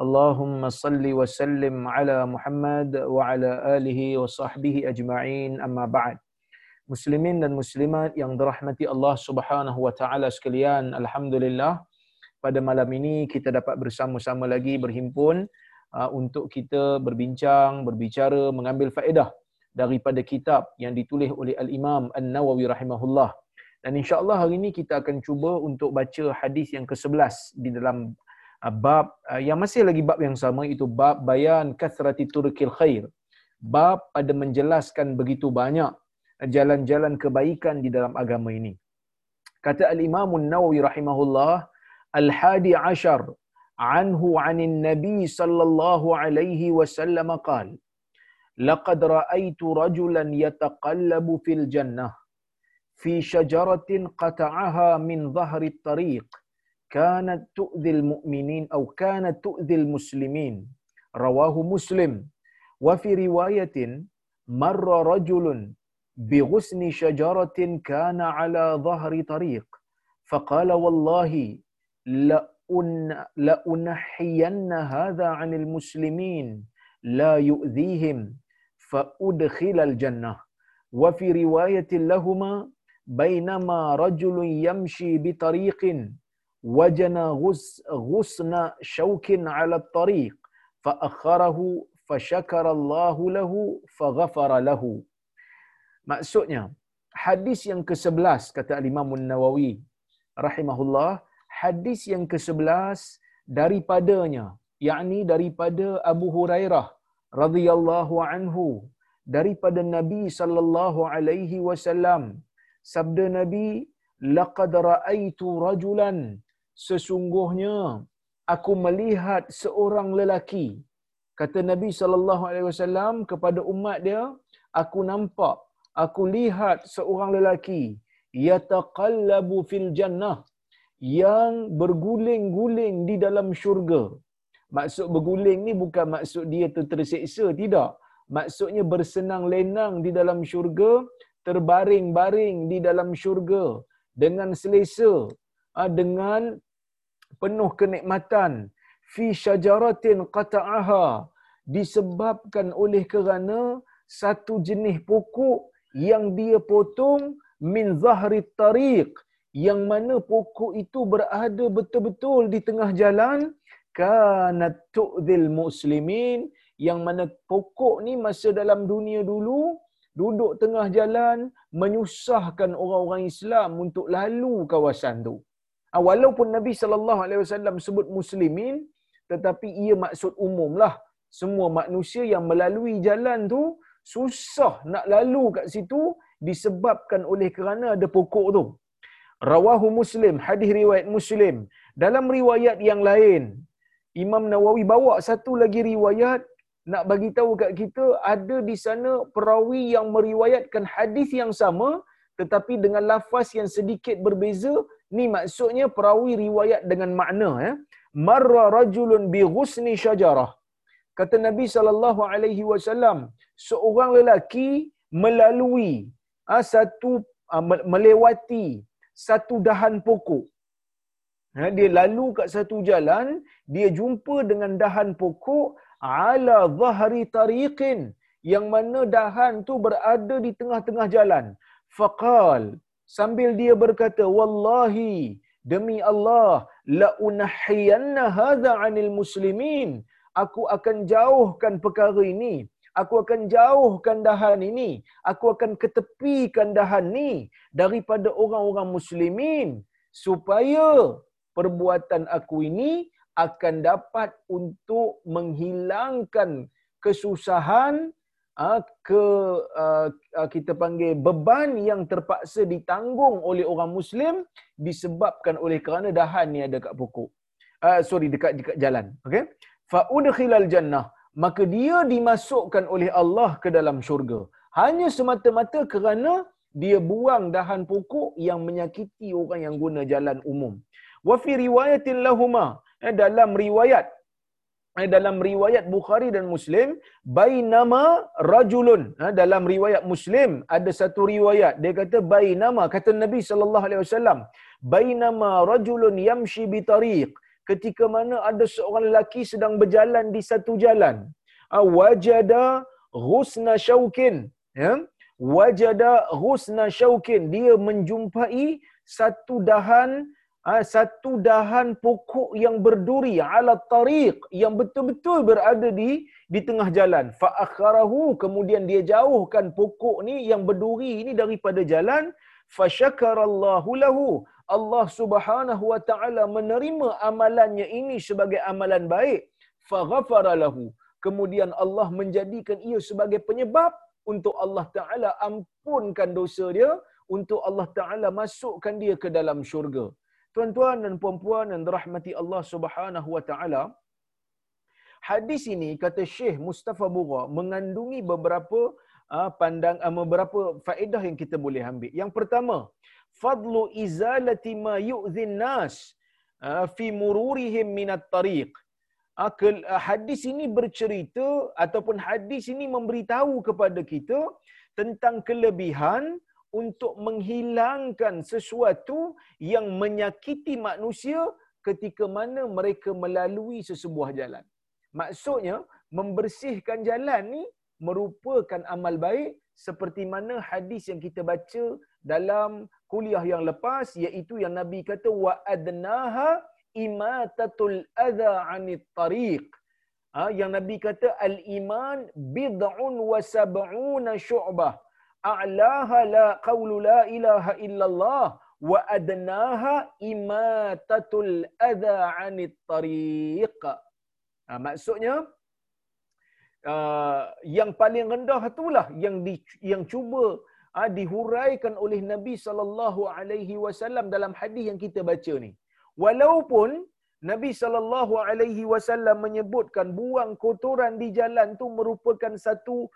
Allahumma salli wa sallim ala Muhammad wa ala alihi wa sahbihi ajma'in amma ba'd. Muslimin dan Muslimat yang dirahmati Allah Subhanahu Wa Taala sekalian, Alhamdulillah pada malam ini kita dapat bersama-sama lagi berhimpun uh, untuk kita berbincang, berbicara, mengambil faedah daripada kitab yang ditulis oleh Al Imam An Nawawi rahimahullah. Dan insya Allah hari ini kita akan cuba untuk baca hadis yang ke 11 di dalam bab uh, yang masih lagi bab yang sama itu bab bayan kathrati turkil khair. Bab pada menjelaskan begitu banyak jalan-jalan kebaikan di dalam agama ini. Kata Al-Imam An-Nawawi rahimahullah, Al-Hadi Ashar anhu anin Nabi sallallahu alaihi wasallam qal لقد رأيت رجلا يتقلب في الجنة في شجرة قطعها من ظهر الطريق كانت تؤذي المؤمنين أو كانت تؤذي المسلمين. رواه مسلم. وفي رواية مر رجل بغصن شجرة كان على ظهر طريق. فقال والله لأن لأنحين هذا عن المسلمين لا يؤذيهم فأدخل الجنة. وفي رواية لهما بينما رجل يمشي بطريق wajana ghus ghusna shawkin 'ala tariq, fa akharahu Allah lahu fa ghafara lahu maksudnya hadis yang ke-11 kata Imam an-nawawi rahimahullah hadis yang ke-11 daripadanya yakni daripada Abu Hurairah radhiyallahu anhu daripada Nabi sallallahu alaihi wasallam sabda Nabi laqad ra'aitu rajulan sesungguhnya aku melihat seorang lelaki kata Nabi sallallahu alaihi wasallam kepada umat dia aku nampak aku lihat seorang lelaki yataqallabu fil jannah yang berguling-guling di dalam syurga. Maksud berguling ni bukan maksud dia tu terseksa, tidak. Maksudnya bersenang lenang di dalam syurga, terbaring-baring di dalam syurga dengan selesa, dengan penuh kenikmatan. Fi syajaratin qata'aha disebabkan oleh kerana satu jenis pokok yang dia potong min zahri tariq yang mana pokok itu berada betul-betul di tengah jalan kanat tu'dhil muslimin yang mana pokok ni masa dalam dunia dulu duduk tengah jalan menyusahkan orang-orang Islam untuk lalu kawasan tu. Walaupun Nabi sallallahu alaihi wasallam sebut muslimin tetapi ia maksud umumlah semua manusia yang melalui jalan tu susah nak lalu kat situ disebabkan oleh kerana ada pokok tu. Rawahu Muslim, hadis riwayat Muslim. Dalam riwayat yang lain, Imam Nawawi bawa satu lagi riwayat nak bagi tahu kat kita ada di sana perawi yang meriwayatkan hadis yang sama tetapi dengan lafaz yang sedikit berbeza. Ni maksudnya perawi riwayat dengan makna ya. Marra rajulun bi ghusni syajarah. Kata Nabi sallallahu alaihi wasallam, seorang lelaki melalui ha, satu ha, melewati satu dahan pokok. Ha, dia lalu kat satu jalan, dia jumpa dengan dahan pokok ala zahri tariqin yang mana dahan tu berada di tengah-tengah jalan. Faqal sambil dia berkata, "Wallahi, demi Allah, la unahiyanna hadza 'anil muslimin." Aku akan jauhkan perkara ini aku akan jauhkan dahan ini, aku akan ketepikan dahan ini daripada orang-orang muslimin supaya perbuatan aku ini akan dapat untuk menghilangkan kesusahan ah, ke kita panggil beban yang terpaksa ditanggung oleh orang muslim disebabkan oleh kerana dahan ni ada kat pokok. Uh, sorry dekat dekat jalan. Okey. Fa udkhilal jannah maka dia dimasukkan oleh Allah ke dalam syurga. Hanya semata-mata kerana dia buang dahan pokok yang menyakiti orang yang guna jalan umum. Wa fi riwayatin lahuma eh, dalam riwayat dalam riwayat Bukhari dan Muslim bainama rajulun. Eh, dalam riwayat Muslim ada satu riwayat. Dia kata bainama kata Nabi sallallahu alaihi wasallam bainama rajulun yamshi bi tariq. Ketika mana ada seorang lelaki sedang berjalan di satu jalan ah, wajada ghusna syaukin ya wajada ghusna syaukin dia menjumpai satu dahan ah, satu dahan pokok yang berduri ala tariq yang betul-betul berada di di tengah jalan. Fa akharahu kemudian dia jauhkan pokok ni yang berduri ini daripada jalan. Fa syakarallahu lahu. Allah Subhanahu wa taala menerima amalannya ini sebagai amalan baik. Fa ghafara lahu. Kemudian Allah menjadikan ia sebagai penyebab untuk Allah taala ampunkan dosa dia untuk Allah taala masukkan dia ke dalam syurga tuan-tuan dan puan-puan yang dirahmati Allah Subhanahu wa taala hadis ini kata Syekh Mustafa Bura mengandungi beberapa uh, pandang uh, beberapa faedah yang kita boleh ambil. Yang pertama fadlu izalati ma yu'dhin nas uh, fi mururihim min at-tariq uh, hadis ini bercerita ataupun hadis ini memberitahu kepada kita tentang kelebihan untuk menghilangkan sesuatu yang menyakiti manusia ketika mana mereka melalui sesebuah jalan. Maksudnya, membersihkan jalan ni merupakan amal baik seperti mana hadis yang kita baca dalam kuliah yang lepas iaitu yang Nabi kata wa adnaha imatatul adha anit tariq. Ha, yang Nabi kata al iman bid'un wa sab'una syu'bah. A'laha la qawlu la ilaha illallah wa adnaha imatatul adha anit tariq. Ha, maksudnya uh, yang paling rendah itulah yang di, yang cuba uh, dihuraikan oleh Nabi sallallahu alaihi wasallam dalam hadis yang kita baca ni. Walaupun Nabi sallallahu alaihi wasallam menyebutkan buang kotoran di jalan tu merupakan satu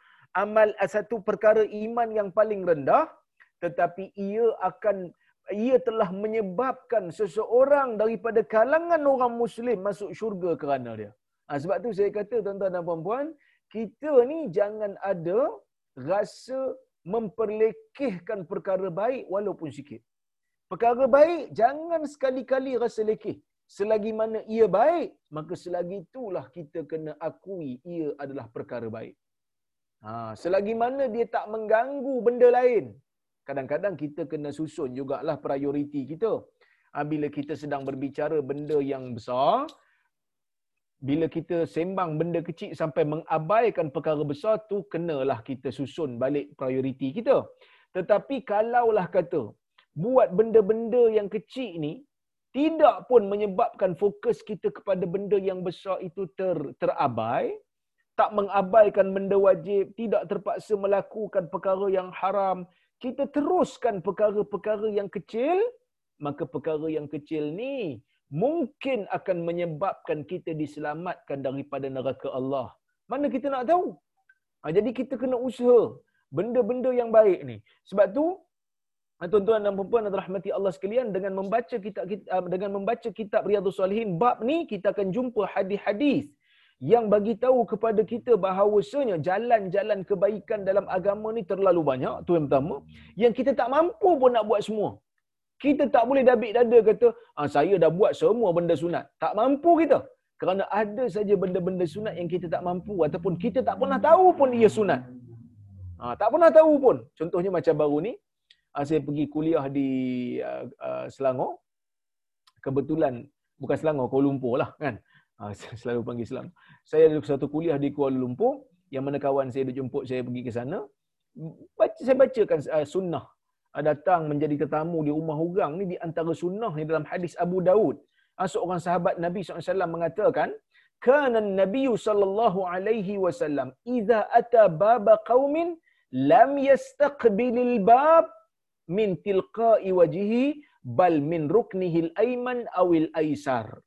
amal satu perkara iman yang paling rendah tetapi ia akan ia telah menyebabkan seseorang daripada kalangan orang muslim masuk syurga kerana dia. Ha, sebab tu saya kata tuan-tuan dan puan-puan, kita ni jangan ada rasa memperlekehkan perkara baik walaupun sikit. Perkara baik jangan sekali-kali rasa lekeh. Selagi mana ia baik, maka selagi itulah kita kena akui ia adalah perkara baik. Ha, selagi mana dia tak mengganggu benda lain, kadang-kadang kita kena susun jugalah prioriti kita. Ha, bila kita sedang berbicara benda yang besar, bila kita sembang benda kecil sampai mengabaikan perkara besar tu kenalah kita susun balik prioriti kita. Tetapi kalaulah kata buat benda-benda yang kecil ni tidak pun menyebabkan fokus kita kepada benda yang besar itu ter, terabai, tak mengabaikan benda wajib, tidak terpaksa melakukan perkara yang haram, kita teruskan perkara-perkara yang kecil, maka perkara yang kecil ni mungkin akan menyebabkan kita diselamatkan daripada neraka Allah. Mana kita nak tahu? Ha, jadi kita kena usaha benda-benda yang baik ni. Sebab tu ha, tuan-tuan dan puan-puan dan rahmati Allah sekalian dengan membaca kitab ha, dengan membaca kitab Riyadhus Salihin bab ni kita akan jumpa hadis-hadis yang bagi tahu kepada kita bahawasanya jalan-jalan kebaikan dalam agama ni terlalu banyak tu yang pertama yang kita tak mampu pun nak buat semua kita tak boleh dabik dada kata, ah, saya dah buat semua benda sunat. Tak mampu kita. Kerana ada saja benda-benda sunat yang kita tak mampu ataupun kita tak pernah tahu pun ia sunat. Ha, tak pernah tahu pun. Contohnya macam baru ni, ah, saya pergi kuliah di uh, uh, Selangor. Kebetulan, bukan Selangor, Kuala Lumpur lah kan. Ha, selalu panggil Selangor. Saya ada satu kuliah di Kuala Lumpur, yang mana kawan saya dijemput saya pergi ke sana. Baca, saya bacakan uh, sunnah datang menjadi tetamu di rumah orang ni di antara sunnah ni dalam hadis Abu Daud. Ah, seorang sahabat Nabi SAW mengatakan, Kana Nabi sallallahu alaihi wasallam idza ata baba qaumin lam yastaqbilil bab min tilqa'i wajhihi bal min ruknihi al-ayman aw al-aysar.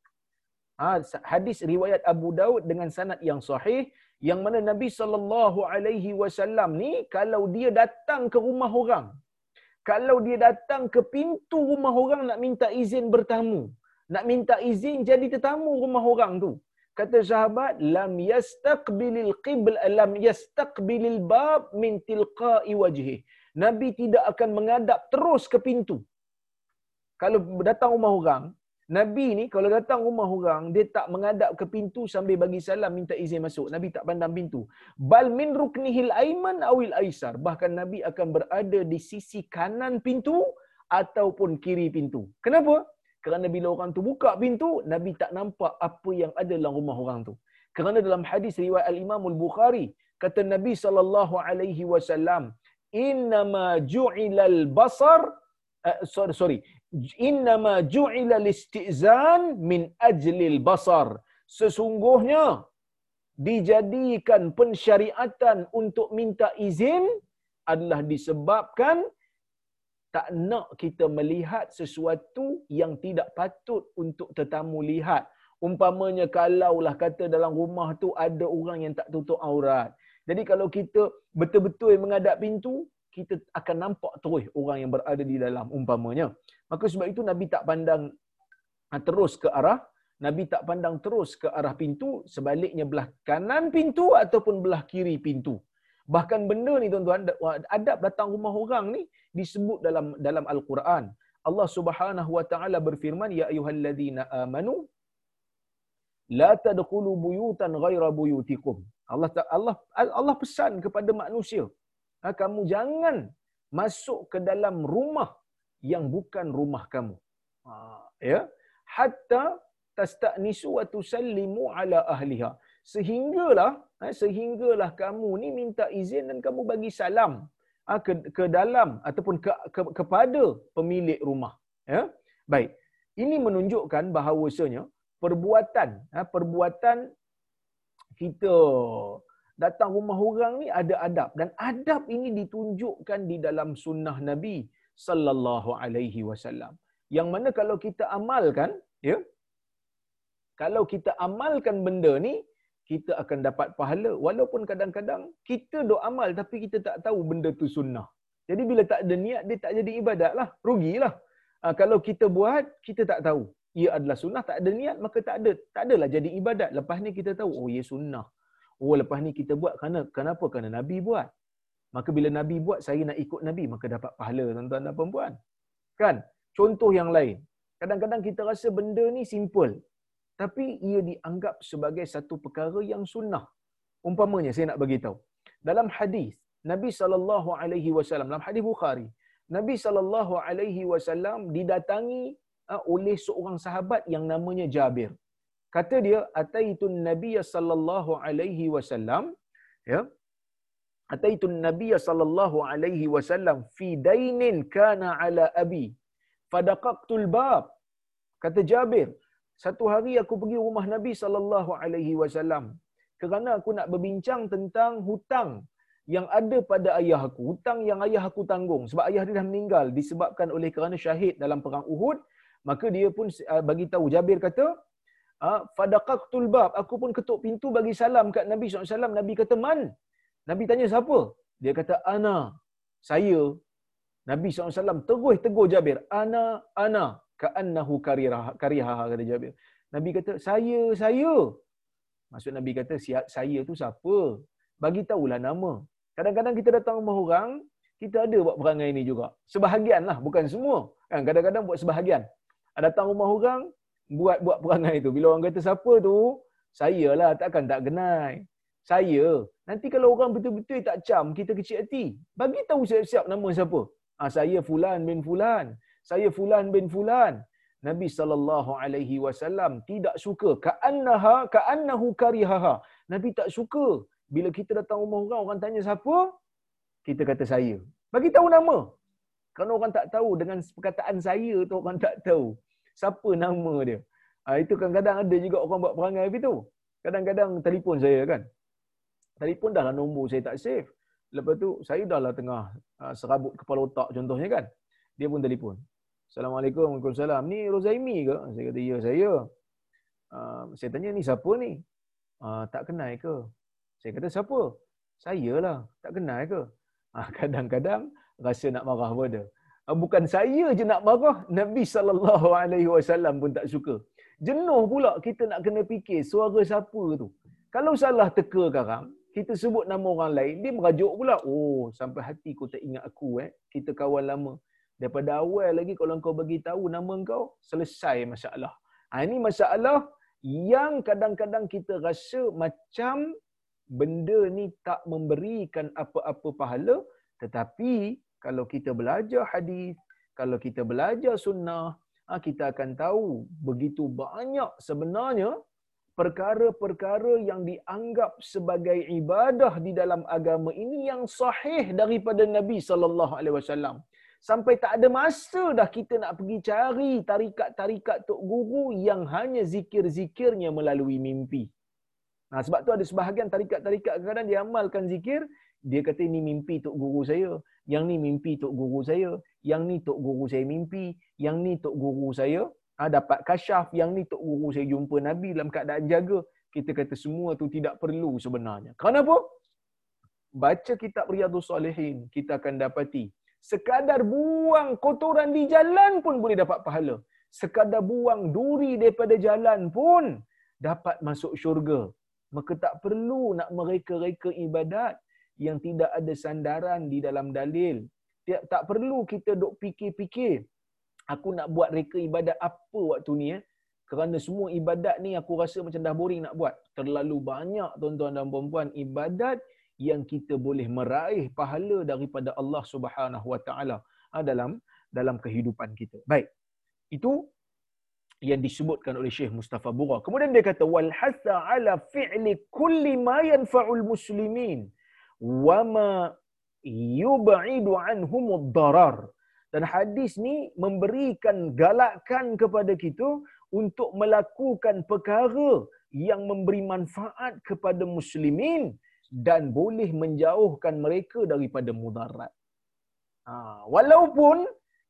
Ha, hadis riwayat Abu Daud dengan sanad yang sahih yang mana Nabi sallallahu alaihi wasallam ni kalau dia datang ke rumah orang kalau dia datang ke pintu rumah orang nak minta izin bertamu nak minta izin jadi tetamu rumah orang tu kata sahabat lam yastaqbilil qibl lam yastaqbilil bab min tilqa'i wajhi. Nabi tidak akan menghadap terus ke pintu. Kalau datang rumah orang Nabi ni kalau datang rumah orang dia tak menghadap ke pintu sambil bagi salam minta izin masuk. Nabi tak pandang pintu. Bal min ruknihil aiman awil aisar. Bahkan Nabi akan berada di sisi kanan pintu ataupun kiri pintu. Kenapa? Kerana bila orang tu buka pintu, Nabi tak nampak apa yang ada dalam rumah orang tu. Kerana dalam hadis riwayat Al-Imam Al-Bukhari, kata Nabi sallallahu alaihi wasallam, "Innama ju'ilal basar" uh, sorry, sorry. "Innama ju'ila listizan min ajlil basar." Sesungguhnya dijadikan pensyariatan untuk minta izin adalah disebabkan tak nak kita melihat sesuatu yang tidak patut untuk tetamu lihat. Umpamanya kalaulah kata dalam rumah tu ada orang yang tak tutup aurat. Jadi kalau kita betul-betul menghadap pintu, kita akan nampak terus orang yang berada di dalam umpamanya. Maka sebab itu Nabi tak pandang ah, terus ke arah Nabi tak pandang terus ke arah pintu, sebaliknya belah kanan pintu ataupun belah kiri pintu. Bahkan benda ni tuan-tuan, adab datang rumah orang ni disebut dalam dalam Al-Quran. Allah Subhanahu wa taala berfirman, "Ya ayyuhalladzina amanu la tadkhulu buyutan ghaira buyutikum." Allah Allah Allah pesan kepada manusia, ha, kamu jangan masuk ke dalam rumah yang bukan rumah kamu. Ha, ya. Hatta tasta'nisu wa tusallimu ala ahliha. Sehinggalah ha, sehinggalah kamu ni minta izin dan kamu bagi salam ha, ke, ke dalam ataupun ke, ke, kepada pemilik rumah. Ya? Baik. Ini menunjukkan bahawasanya perbuatan ha, perbuatan kita datang rumah orang ni ada adab dan adab ini ditunjukkan di dalam sunnah Nabi sallallahu alaihi wasallam. Yang mana kalau kita amalkan, ya, kalau kita amalkan benda ni, kita akan dapat pahala walaupun kadang-kadang kita dok amal tapi kita tak tahu benda tu sunnah. Jadi bila tak ada niat dia tak jadi ibadat lah, rugilah. Ha, kalau kita buat kita tak tahu ia adalah sunnah tak ada niat maka tak ada tak adalah jadi ibadat. Lepas ni kita tahu oh ia sunnah. Oh lepas ni kita buat kerana kenapa? Kerana Nabi buat. Maka bila Nabi buat saya nak ikut Nabi maka dapat pahala tuan-tuan dan puan Kan? Contoh yang lain. Kadang-kadang kita rasa benda ni simple tapi ia dianggap sebagai satu perkara yang sunnah. Umpamanya saya nak bagi tahu. Dalam hadis Nabi sallallahu alaihi wasallam dalam hadis Bukhari, Nabi sallallahu alaihi wasallam didatangi uh, oleh seorang sahabat yang namanya Jabir. Kata dia, "Ataitun Nabi sallallahu alaihi wasallam" ya. "Ataitun Nabi sallallahu alaihi wasallam fi dainin kana ala abi, fadaqaqtul bab." Kata Jabir, satu hari aku pergi rumah Nabi sallallahu alaihi wasallam kerana aku nak berbincang tentang hutang yang ada pada ayah aku, hutang yang ayah aku tanggung sebab ayah dia dah meninggal disebabkan oleh kerana syahid dalam perang Uhud, maka dia pun uh, bagi tahu Jabir kata, ah, fadaqaqtul bab, aku pun ketuk pintu bagi salam kat Nabi SAW. Nabi kata, man? Nabi tanya siapa? Dia kata, ana. Saya. Nabi SAW terus tegur Jabir. Ana, ana ka'annahu kariha kata Jabir. Nabi kata, "Saya, saya." Maksud Nabi kata, "Saya tu siapa?" Bagi tahulah nama. Kadang-kadang kita datang rumah orang, kita ada buat perangai ini juga. Sebahagian lah, bukan semua. Kan kadang-kadang buat sebahagian. Datang rumah orang, buat buat perangai itu. Bila orang kata siapa tu, saya lah, takkan tak kenal. Saya. Nanti kalau orang betul-betul tak cam, kita kecil hati. Bagi tahu siap-siap nama siapa. Ah, saya Fulan bin Fulan. Saya fulan bin fulan. Nabi sallallahu alaihi wasallam tidak suka ka'annaha ka'annahu karihaha. Nabi tak suka. Bila kita datang rumah orang orang tanya siapa? Kita kata saya. Bagi tahu nama. Kerana orang tak tahu dengan perkataan saya tu orang tak tahu siapa nama dia. Ha, itu kadang-kadang ada juga orang buat perangai begitu kadang-kadang telefon saya kan telefon dah lah nombor saya tak save lepas tu saya dah lah tengah uh, serabut kepala otak contohnya kan dia pun telefon Assalamualaikum, Waalaikumsalam. Ni Rozaimi ke? Saya kata, ya saya. Uh, saya tanya, ni siapa ni? Uh, tak kenal ke? Saya kata, siapa? Saya lah. Tak kenal ke? Ha, kadang-kadang rasa nak marah pun ada. Ha, bukan saya je nak marah, Nabi SAW pun tak suka. Jenuh pula kita nak kena fikir suara siapa tu. Kalau salah teka sekarang, kita sebut nama orang lain, dia merajuk pula. Oh, sampai hati kau tak ingat aku eh. Kita kawan lama. Daripada awal lagi kalau kau bagi tahu nama kau, selesai masalah. Ha, ini masalah yang kadang-kadang kita rasa macam benda ni tak memberikan apa-apa pahala. Tetapi kalau kita belajar hadis, kalau kita belajar sunnah, ha, kita akan tahu begitu banyak sebenarnya perkara-perkara yang dianggap sebagai ibadah di dalam agama ini yang sahih daripada Nabi sallallahu alaihi wasallam. Sampai tak ada masa dah kita nak pergi cari tarikat-tarikat tok guru yang hanya zikir-zikirnya melalui mimpi. Nah, sebab tu ada sebahagian tarikat-tarikat kadang-kadang dia amalkan zikir, dia kata ini mimpi tok guru saya, yang ni mimpi tok guru saya, yang ni tok guru saya mimpi, yang ni tok guru saya ha, dapat kasyaf yang ni tok guru saya jumpa Nabi dalam keadaan jaga. Kita kata semua tu tidak perlu sebenarnya. Kenapa baca kitab riyadhus salihin kita akan dapati sekadar buang kotoran di jalan pun boleh dapat pahala. Sekadar buang duri daripada jalan pun dapat masuk syurga. Maka tak perlu nak mereka-reka ibadat yang tidak ada sandaran di dalam dalil. Tak perlu kita duk fikir-fikir aku nak buat reka ibadat apa waktu ni eh? Kerana semua ibadat ni aku rasa macam dah boring nak buat. Terlalu banyak tuan-tuan dan puan-puan ibadat yang kita boleh meraih pahala daripada Allah Subhanahu Wa Taala ha, dalam dalam kehidupan kita. Baik. Itu yang disebutkan oleh Syekh Mustafa Bura. Kemudian dia kata wal hasa ala fi'li kulli ma yanfa'ul muslimin wa ma yub'idu anhum ad-darar. Dan hadis ni memberikan galakan kepada kita untuk melakukan perkara yang memberi manfaat kepada muslimin dan boleh menjauhkan mereka daripada mudarat. Ha, walaupun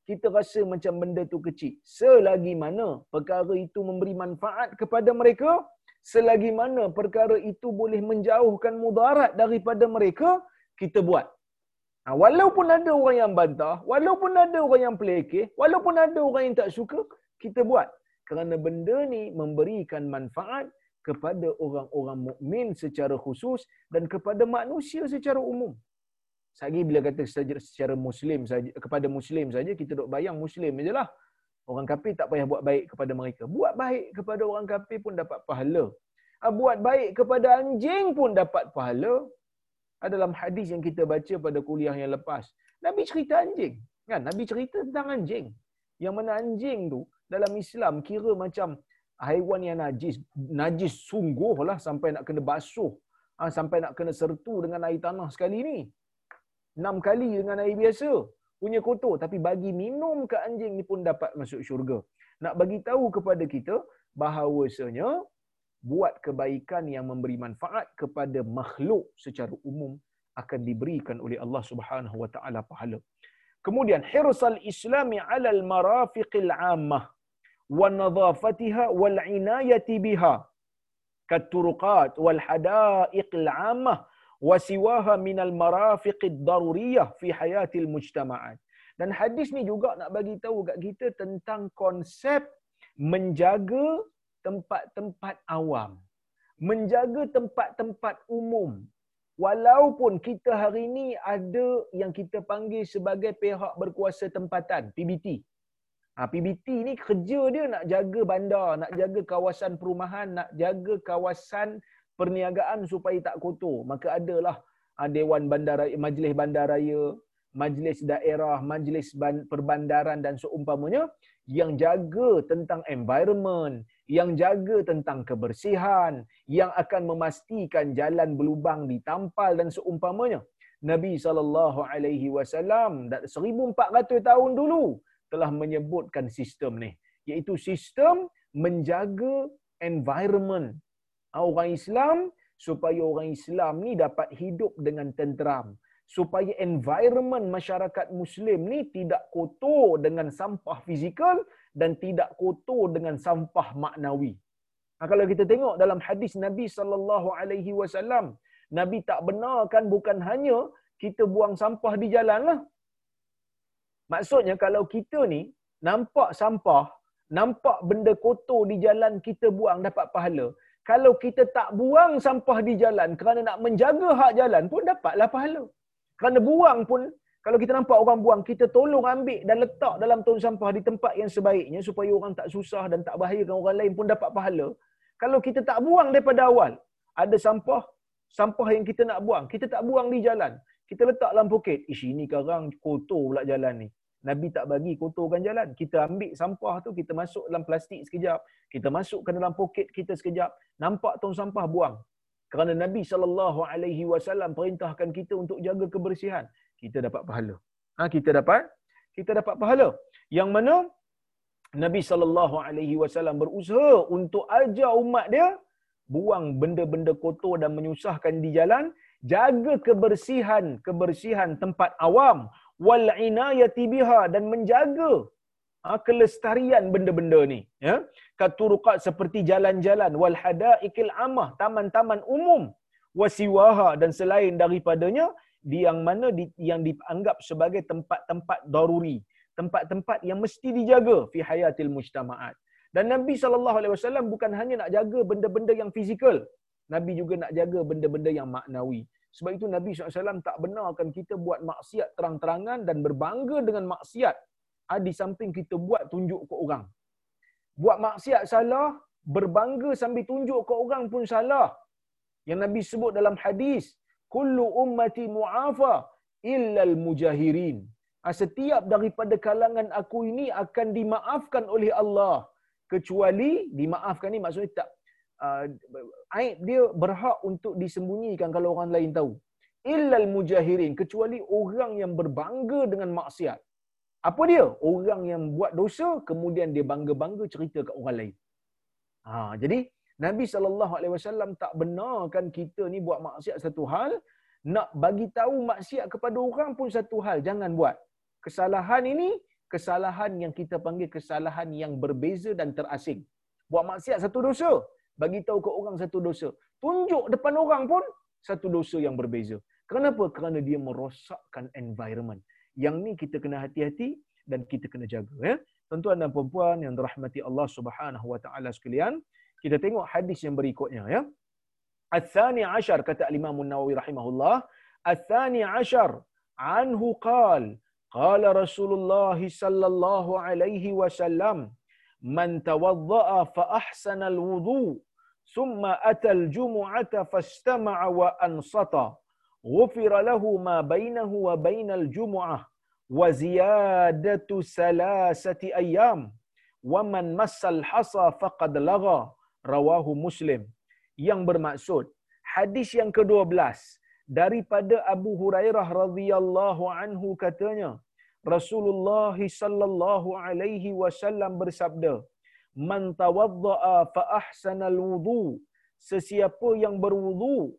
kita rasa macam benda tu kecil. Selagi mana perkara itu memberi manfaat kepada mereka, selagi mana perkara itu boleh menjauhkan mudarat daripada mereka, kita buat. Ha, walaupun ada orang yang bantah, walaupun ada orang yang pelekeh, walaupun ada orang yang tak suka, kita buat. Kerana benda ni memberikan manfaat kepada orang-orang mukmin secara khusus dan kepada manusia secara umum. Sagi bila kata secara muslim saja kepada muslim saja kita dok bayang muslim ajalah. Orang kafir tak payah buat baik kepada mereka. Buat baik kepada orang kafir pun dapat pahala. Ha, buat baik kepada anjing pun dapat pahala dalam hadis yang kita baca pada kuliah yang lepas. Nabi cerita anjing. Kan? Nabi cerita tentang anjing. Yang mana anjing tu dalam Islam kira macam haiwan yang najis. Najis sungguh lah sampai nak kena basuh. Ha, sampai nak kena sertu dengan air tanah sekali ni. Enam kali dengan air biasa. Punya kotor. Tapi bagi minum ke anjing ni pun dapat masuk syurga. Nak bagi tahu kepada kita bahawasanya buat kebaikan yang memberi manfaat kepada makhluk secara umum akan diberikan oleh Allah Subhanahu wa taala pahala. Kemudian hirsal islami ala al marafiqil ammah wa nadhafatiha wal inayati biha katuruqat wal hadaiqil ammah wa siwaha min al marafiqid daruriyah fi hayatil mujtama'at. Dan hadis ni juga nak bagi tahu kat kita tentang konsep menjaga tempat-tempat awam, menjaga tempat-tempat umum. Walaupun kita hari ini ada yang kita panggil sebagai pihak berkuasa tempatan, PBT. Ha, PBT ni kerja dia nak jaga bandar, nak jaga kawasan perumahan, nak jaga kawasan perniagaan supaya tak kotor. Maka adalah ha, Dewan Bandaraya, Majlis Bandaraya, Majlis Daerah, Majlis Perbandaran dan seumpamanya yang jaga tentang environment, yang jaga tentang kebersihan, yang akan memastikan jalan berlubang ditampal dan seumpamanya. Nabi sallallahu alaihi wasallam 1400 tahun dulu telah menyebutkan sistem ni, iaitu sistem menjaga environment orang Islam supaya orang Islam ni dapat hidup dengan tenteram supaya environment masyarakat muslim ni tidak kotor dengan sampah fizikal dan tidak kotor dengan sampah maknawi. Ha, kalau kita tengok dalam hadis Nabi sallallahu alaihi wasallam Nabi tak benarkan bukan hanya kita buang sampah di jalan lah. Maksudnya kalau kita ni nampak sampah, nampak benda kotor di jalan kita buang dapat pahala. Kalau kita tak buang sampah di jalan kerana nak menjaga hak jalan pun dapatlah pahala. Kerana buang pun kalau kita nampak orang buang, kita tolong ambil dan letak dalam tong sampah di tempat yang sebaiknya supaya orang tak susah dan tak bahayakan orang lain pun dapat pahala. Kalau kita tak buang daripada awal, ada sampah, sampah yang kita nak buang, kita tak buang di jalan. Kita letak dalam poket. Ish, ini sekarang kotor pula jalan ni. Nabi tak bagi kotorkan jalan. Kita ambil sampah tu, kita masuk dalam plastik sekejap. Kita masuk ke dalam poket kita sekejap. Nampak tong sampah buang. Kerana Nabi SAW perintahkan kita untuk jaga kebersihan kita dapat pahala. Ha, kita dapat kita dapat pahala. Yang mana Nabi sallallahu alaihi wasallam berusaha untuk ajar umat dia buang benda-benda kotor dan menyusahkan di jalan, jaga kebersihan, kebersihan tempat awam wal inayati biha dan menjaga ha, kelestarian benda-benda ni, ya. Katuruqat seperti jalan-jalan wal hadaikil amah, taman-taman umum wasiwaha dan selain daripadanya di yang mana di, yang dianggap sebagai tempat-tempat daruri, tempat-tempat yang mesti dijaga fi hayatil mujtamaat. Dan Nabi sallallahu alaihi wasallam bukan hanya nak jaga benda-benda yang fizikal, Nabi juga nak jaga benda-benda yang maknawi. Sebab itu Nabi SAW tak benarkan kita buat maksiat terang-terangan dan berbangga dengan maksiat. Ah, di samping kita buat tunjuk ke orang. Buat maksiat salah, berbangga sambil tunjuk ke orang pun salah. Yang Nabi sebut dalam hadis, kullu ummati mu'afa illal mujahirin. Ah, setiap daripada kalangan aku ini akan dimaafkan oleh Allah. Kecuali dimaafkan ni maksudnya tak uh, aib dia berhak untuk disembunyikan kalau orang lain tahu. Illal mujahirin kecuali orang yang berbangga dengan maksiat. Apa dia? Orang yang buat dosa kemudian dia bangga-bangga cerita ke orang lain. Ha jadi Nabi sallallahu alaihi wasallam tak benarkan kita ni buat maksiat satu hal, nak bagi tahu maksiat kepada orang pun satu hal, jangan buat. Kesalahan ini kesalahan yang kita panggil kesalahan yang berbeza dan terasing. Buat maksiat satu dosa, bagi tahu ke orang satu dosa. Tunjuk depan orang pun satu dosa yang berbeza. Kenapa? Kerana dia merosakkan environment. Yang ni kita kena hati-hati dan kita kena jaga ya. Tuan-tuan dan puan-puan yang dirahmati Allah Subhanahu wa taala sekalian, kita tengok hadis yang berikutnya ya. Al-thani ashar kata Imam Nawawi rahimahullah, Al-thani ashar anhu qal qala Rasulullah sallallahu alaihi wasallam man tawaddaa fa ahsana al-wudu thumma ata al-jum'ata fastama'a wa ansata ghufira lahu ma bainahu wa bainal jum'ah wa ziyadatu salasati ayyam wa man rawahu muslim yang bermaksud hadis yang ke-12 daripada Abu Hurairah radhiyallahu anhu katanya Rasulullah sallallahu alaihi wasallam bersabda man tawaddaa fa ahsanal wudu. Sesiapa yang berwudu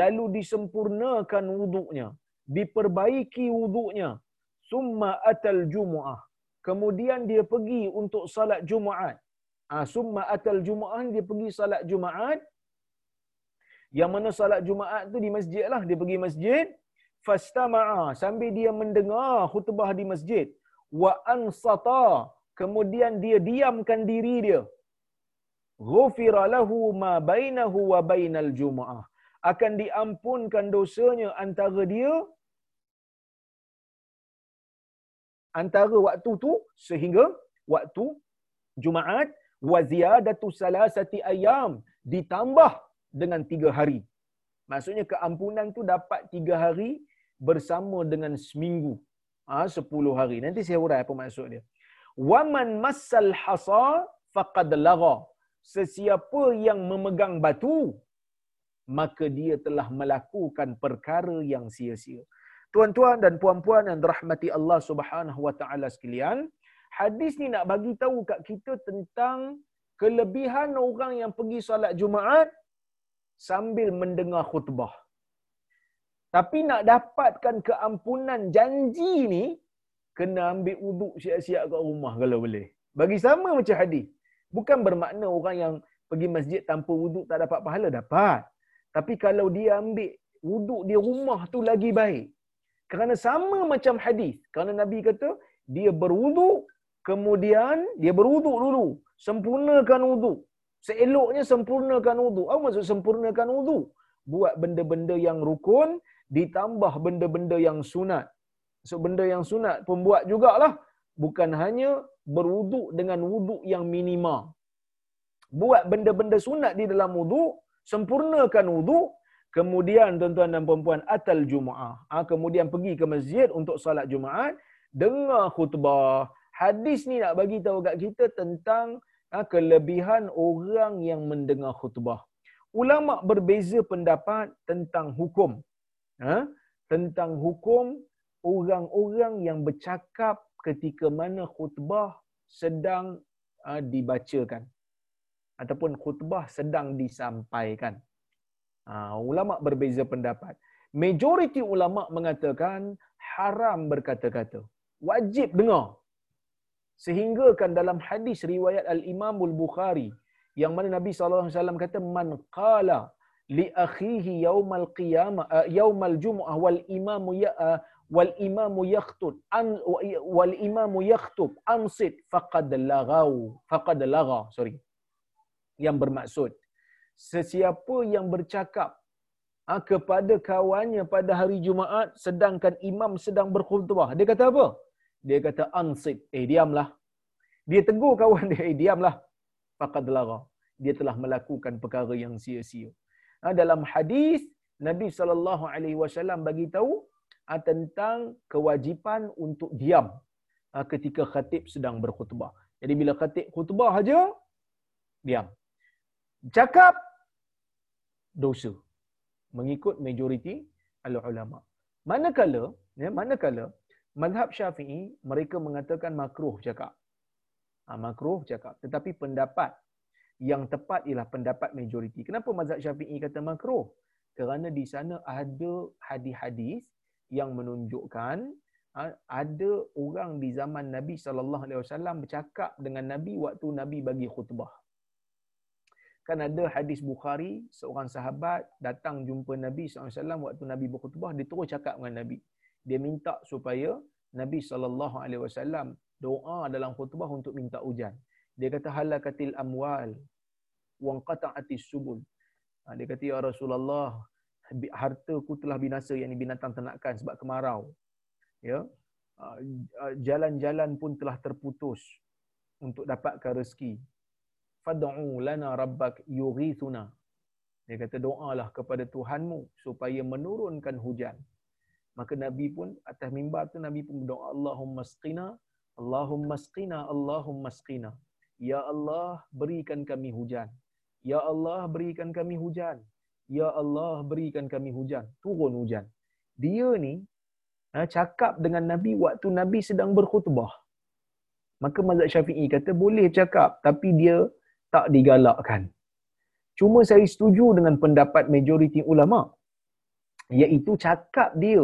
lalu disempurnakan wuduknya diperbaiki wuduknya summa atal jumuah. Kemudian dia pergi untuk salat jumaat ah summa atal jumuah dia pergi salat jumaat yang mana salat Jumaat tu di masjid lah. Dia pergi masjid. Fastama'a. Sambil dia mendengar khutbah di masjid. Wa ansata. Kemudian dia diamkan diri dia. Ghufira lahu ma bainahu wa bainal Juma'ah. Akan diampunkan dosanya antara dia antara waktu tu sehingga waktu Jumaat wa ziyadatu salasati ayam ditambah dengan tiga hari. Maksudnya keampunan tu dapat tiga hari bersama dengan seminggu. Ha, sepuluh hari. Nanti saya urai apa maksud dia. Waman masal hasa faqad lagha. Sesiapa yang memegang batu maka dia telah melakukan perkara yang sia-sia. Tuan-tuan dan puan-puan yang dirahmati Allah Subhanahu wa taala sekalian, hadis ni nak bagi tahu kat kita tentang kelebihan orang yang pergi solat Jumaat sambil mendengar khutbah. Tapi nak dapatkan keampunan janji ni, kena ambil uduk siap-siap kat rumah kalau boleh. Bagi sama macam hadis. Bukan bermakna orang yang pergi masjid tanpa uduk tak dapat pahala, dapat. Tapi kalau dia ambil wuduk di rumah tu lagi baik. Kerana sama macam hadis. Kerana Nabi kata, dia berwuduk, kemudian dia berwuduk dulu. Sempurnakan wuduk. Seeloknya sempurnakan wuduk. Apa maksud sempurnakan wuduk? Buat benda-benda yang rukun, ditambah benda-benda yang sunat. So benda yang sunat pun buat jugalah. Bukan hanya berwuduk dengan wuduk yang minima. Buat benda-benda sunat di dalam wuduk, sempurnakan wuduk, kemudian tuan-tuan dan puan-puan atal Jumaat. Ha, kemudian pergi ke masjid untuk salat Jumaat, dengar khutbah. Hadis ni nak bagi tahu kat kita tentang ha, kelebihan orang yang mendengar khutbah. Ulama berbeza pendapat tentang hukum. Ha? Tentang hukum orang-orang yang bercakap ketika mana khutbah sedang ha, dibacakan ataupun khutbah sedang disampaikan. Ulama berbeza pendapat. Majoriti ulama mengatakan haram berkata-kata. Wajib dengar. Sehingga kan dalam hadis riwayat Al-Imam Al-Bukhari yang mana Nabi SAW kata man qala li akhihi yaumal qiyamah uh, yaumal jumu'ah wal imamu ya uh, wal imamu yakhtub an wal imamu yakhtub ansit faqad lagau faqad laga sorry yang bermaksud sesiapa yang bercakap ha, kepada kawannya pada hari Jumaat sedangkan imam sedang berkhutbah dia kata apa dia kata ansit eh diamlah. Dia tegur kawan dia eh diamlah. Faqad laga. Dia telah melakukan perkara yang sia-sia. Ha, dalam hadis Nabi sallallahu alaihi wasallam bagi tahu ha, tentang kewajipan untuk diam ha, ketika khatib sedang berkhutbah. Jadi bila khatib khutbah aja diam. Cakap dosa. Mengikut majoriti al-ulama. Manakala, ya, manakala mazhab Syafi'i mereka mengatakan makruh cakap. Ha, makruh cakap. Tetapi pendapat yang tepat ialah pendapat majoriti. Kenapa mazhab Syafi'i kata makruh? Kerana di sana ada hadis-hadis yang menunjukkan ha, ada orang di zaman Nabi sallallahu alaihi wasallam bercakap dengan Nabi waktu Nabi bagi khutbah kan ada hadis Bukhari seorang sahabat datang jumpa Nabi SAW waktu Nabi berkhutbah dia terus cakap dengan Nabi dia minta supaya Nabi SAW doa dalam khutbah untuk minta hujan. Dia kata halakatil amwal wang qata'atis subul ha, dia kata ya Rasulullah harta ku telah binasa yang binatang ternakan sebab kemarau. Ya? Ha, jalan-jalan pun telah terputus untuk dapatkan rezeki. Fad'u lana rabbak yughithuna dia kata doalah kepada Tuhanmu supaya menurunkan hujan maka nabi pun atas mimbar tu nabi pun berdoa Allahumma sqina Allahumma sqina Allahumma sqina ya Allah berikan kami hujan. Ya Allah berikan kami hujan. Ya Allah berikan kami hujan. Turun hujan. Dia ni ha, cakap dengan nabi waktu nabi sedang berkhutbah. Maka mazhab Syafi'i kata boleh cakap tapi dia tak digalakkan. Cuma saya setuju dengan pendapat majoriti ulama iaitu cakap dia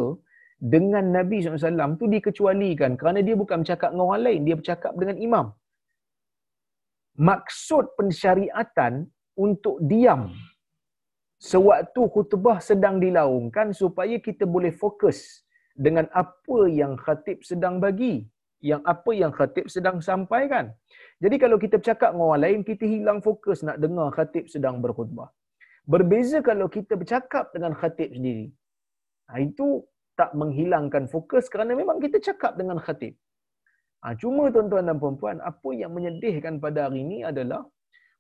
dengan Nabi SAW tu dikecualikan kerana dia bukan bercakap dengan orang lain, dia bercakap dengan imam. Maksud pensyariatan untuk diam sewaktu khutbah sedang dilaungkan supaya kita boleh fokus dengan apa yang khatib sedang bagi, yang apa yang khatib sedang sampaikan. Jadi kalau kita bercakap dengan orang lain, kita hilang fokus nak dengar khatib sedang berkhutbah. Berbeza kalau kita bercakap dengan khatib sendiri. Ha, itu tak menghilangkan fokus kerana memang kita cakap dengan khatib. Ha, cuma tuan-tuan dan puan-puan, apa yang menyedihkan pada hari ini adalah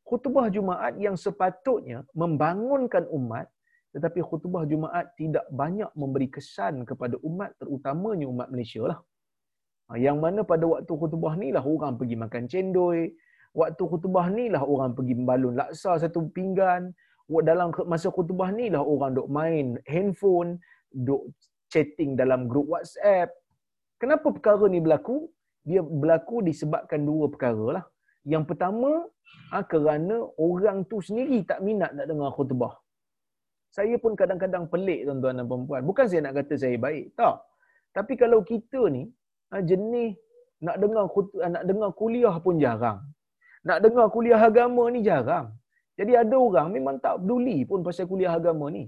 khutbah Jumaat yang sepatutnya membangunkan umat tetapi khutbah Jumaat tidak banyak memberi kesan kepada umat terutamanya umat Malaysia lah. Ha, yang mana pada waktu khutbah ni lah orang pergi makan cendol. Waktu khutbah ni lah orang pergi membalun laksa satu pinggan. Dalam masa khutbah ni lah orang duk main handphone, duk chatting dalam grup WhatsApp. Kenapa perkara ni berlaku? Dia berlaku disebabkan dua perkara lah. Yang pertama, ha, kerana orang tu sendiri tak minat nak dengar khutbah. Saya pun kadang-kadang pelik tuan-tuan dan perempuan. Bukan saya nak kata saya baik. Tak. Tapi kalau kita ni, Ha, jenis nak dengar nak dengar kuliah pun jarang. Nak dengar kuliah agama ni jarang. Jadi ada orang memang tak peduli pun pasal kuliah agama ni.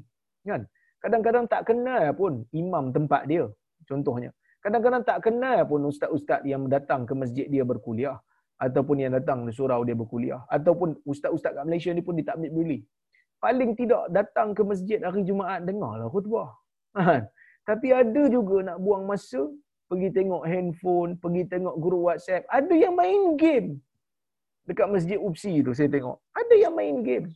Kan? Kadang-kadang tak kenal pun imam tempat dia. Contohnya. Kadang-kadang tak kenal pun ustaz-ustaz yang datang ke masjid dia berkuliah. Ataupun yang datang di surau dia berkuliah. Ataupun ustaz-ustaz kat Malaysia ni pun dia tak ambil beli. Paling tidak datang ke masjid hari Jumaat dengarlah khutbah. Kan? Tapi ada juga nak buang masa, pergi tengok handphone, pergi tengok guru WhatsApp. Ada yang main game. Dekat masjid UPSI tu saya tengok. Ada yang main game.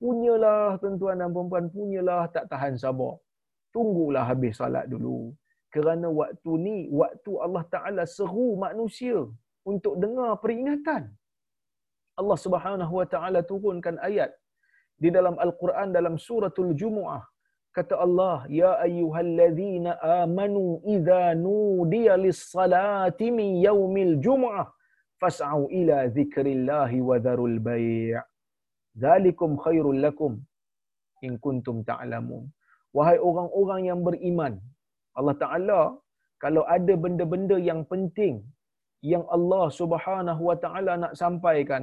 Punyalah tuan-tuan dan puan punyalah tak tahan sabar. Tunggulah habis salat dulu. Kerana waktu ni, waktu Allah Ta'ala seru manusia untuk dengar peringatan. Allah Subhanahu Wa Ta'ala turunkan ayat di dalam Al-Quran dalam suratul Jumu'ah. Kata Allah, Ya ayyuhalladzina amanu idha nudiya lissalati min yawmil Jumu'ah fas'au ila zikrillahi wa dharul bay' Zalikum khairul lakum in kuntum ta'lamun. Wahai orang-orang yang beriman, Allah Ta'ala kalau ada benda-benda yang penting yang Allah Subhanahu Wa Ta'ala nak sampaikan,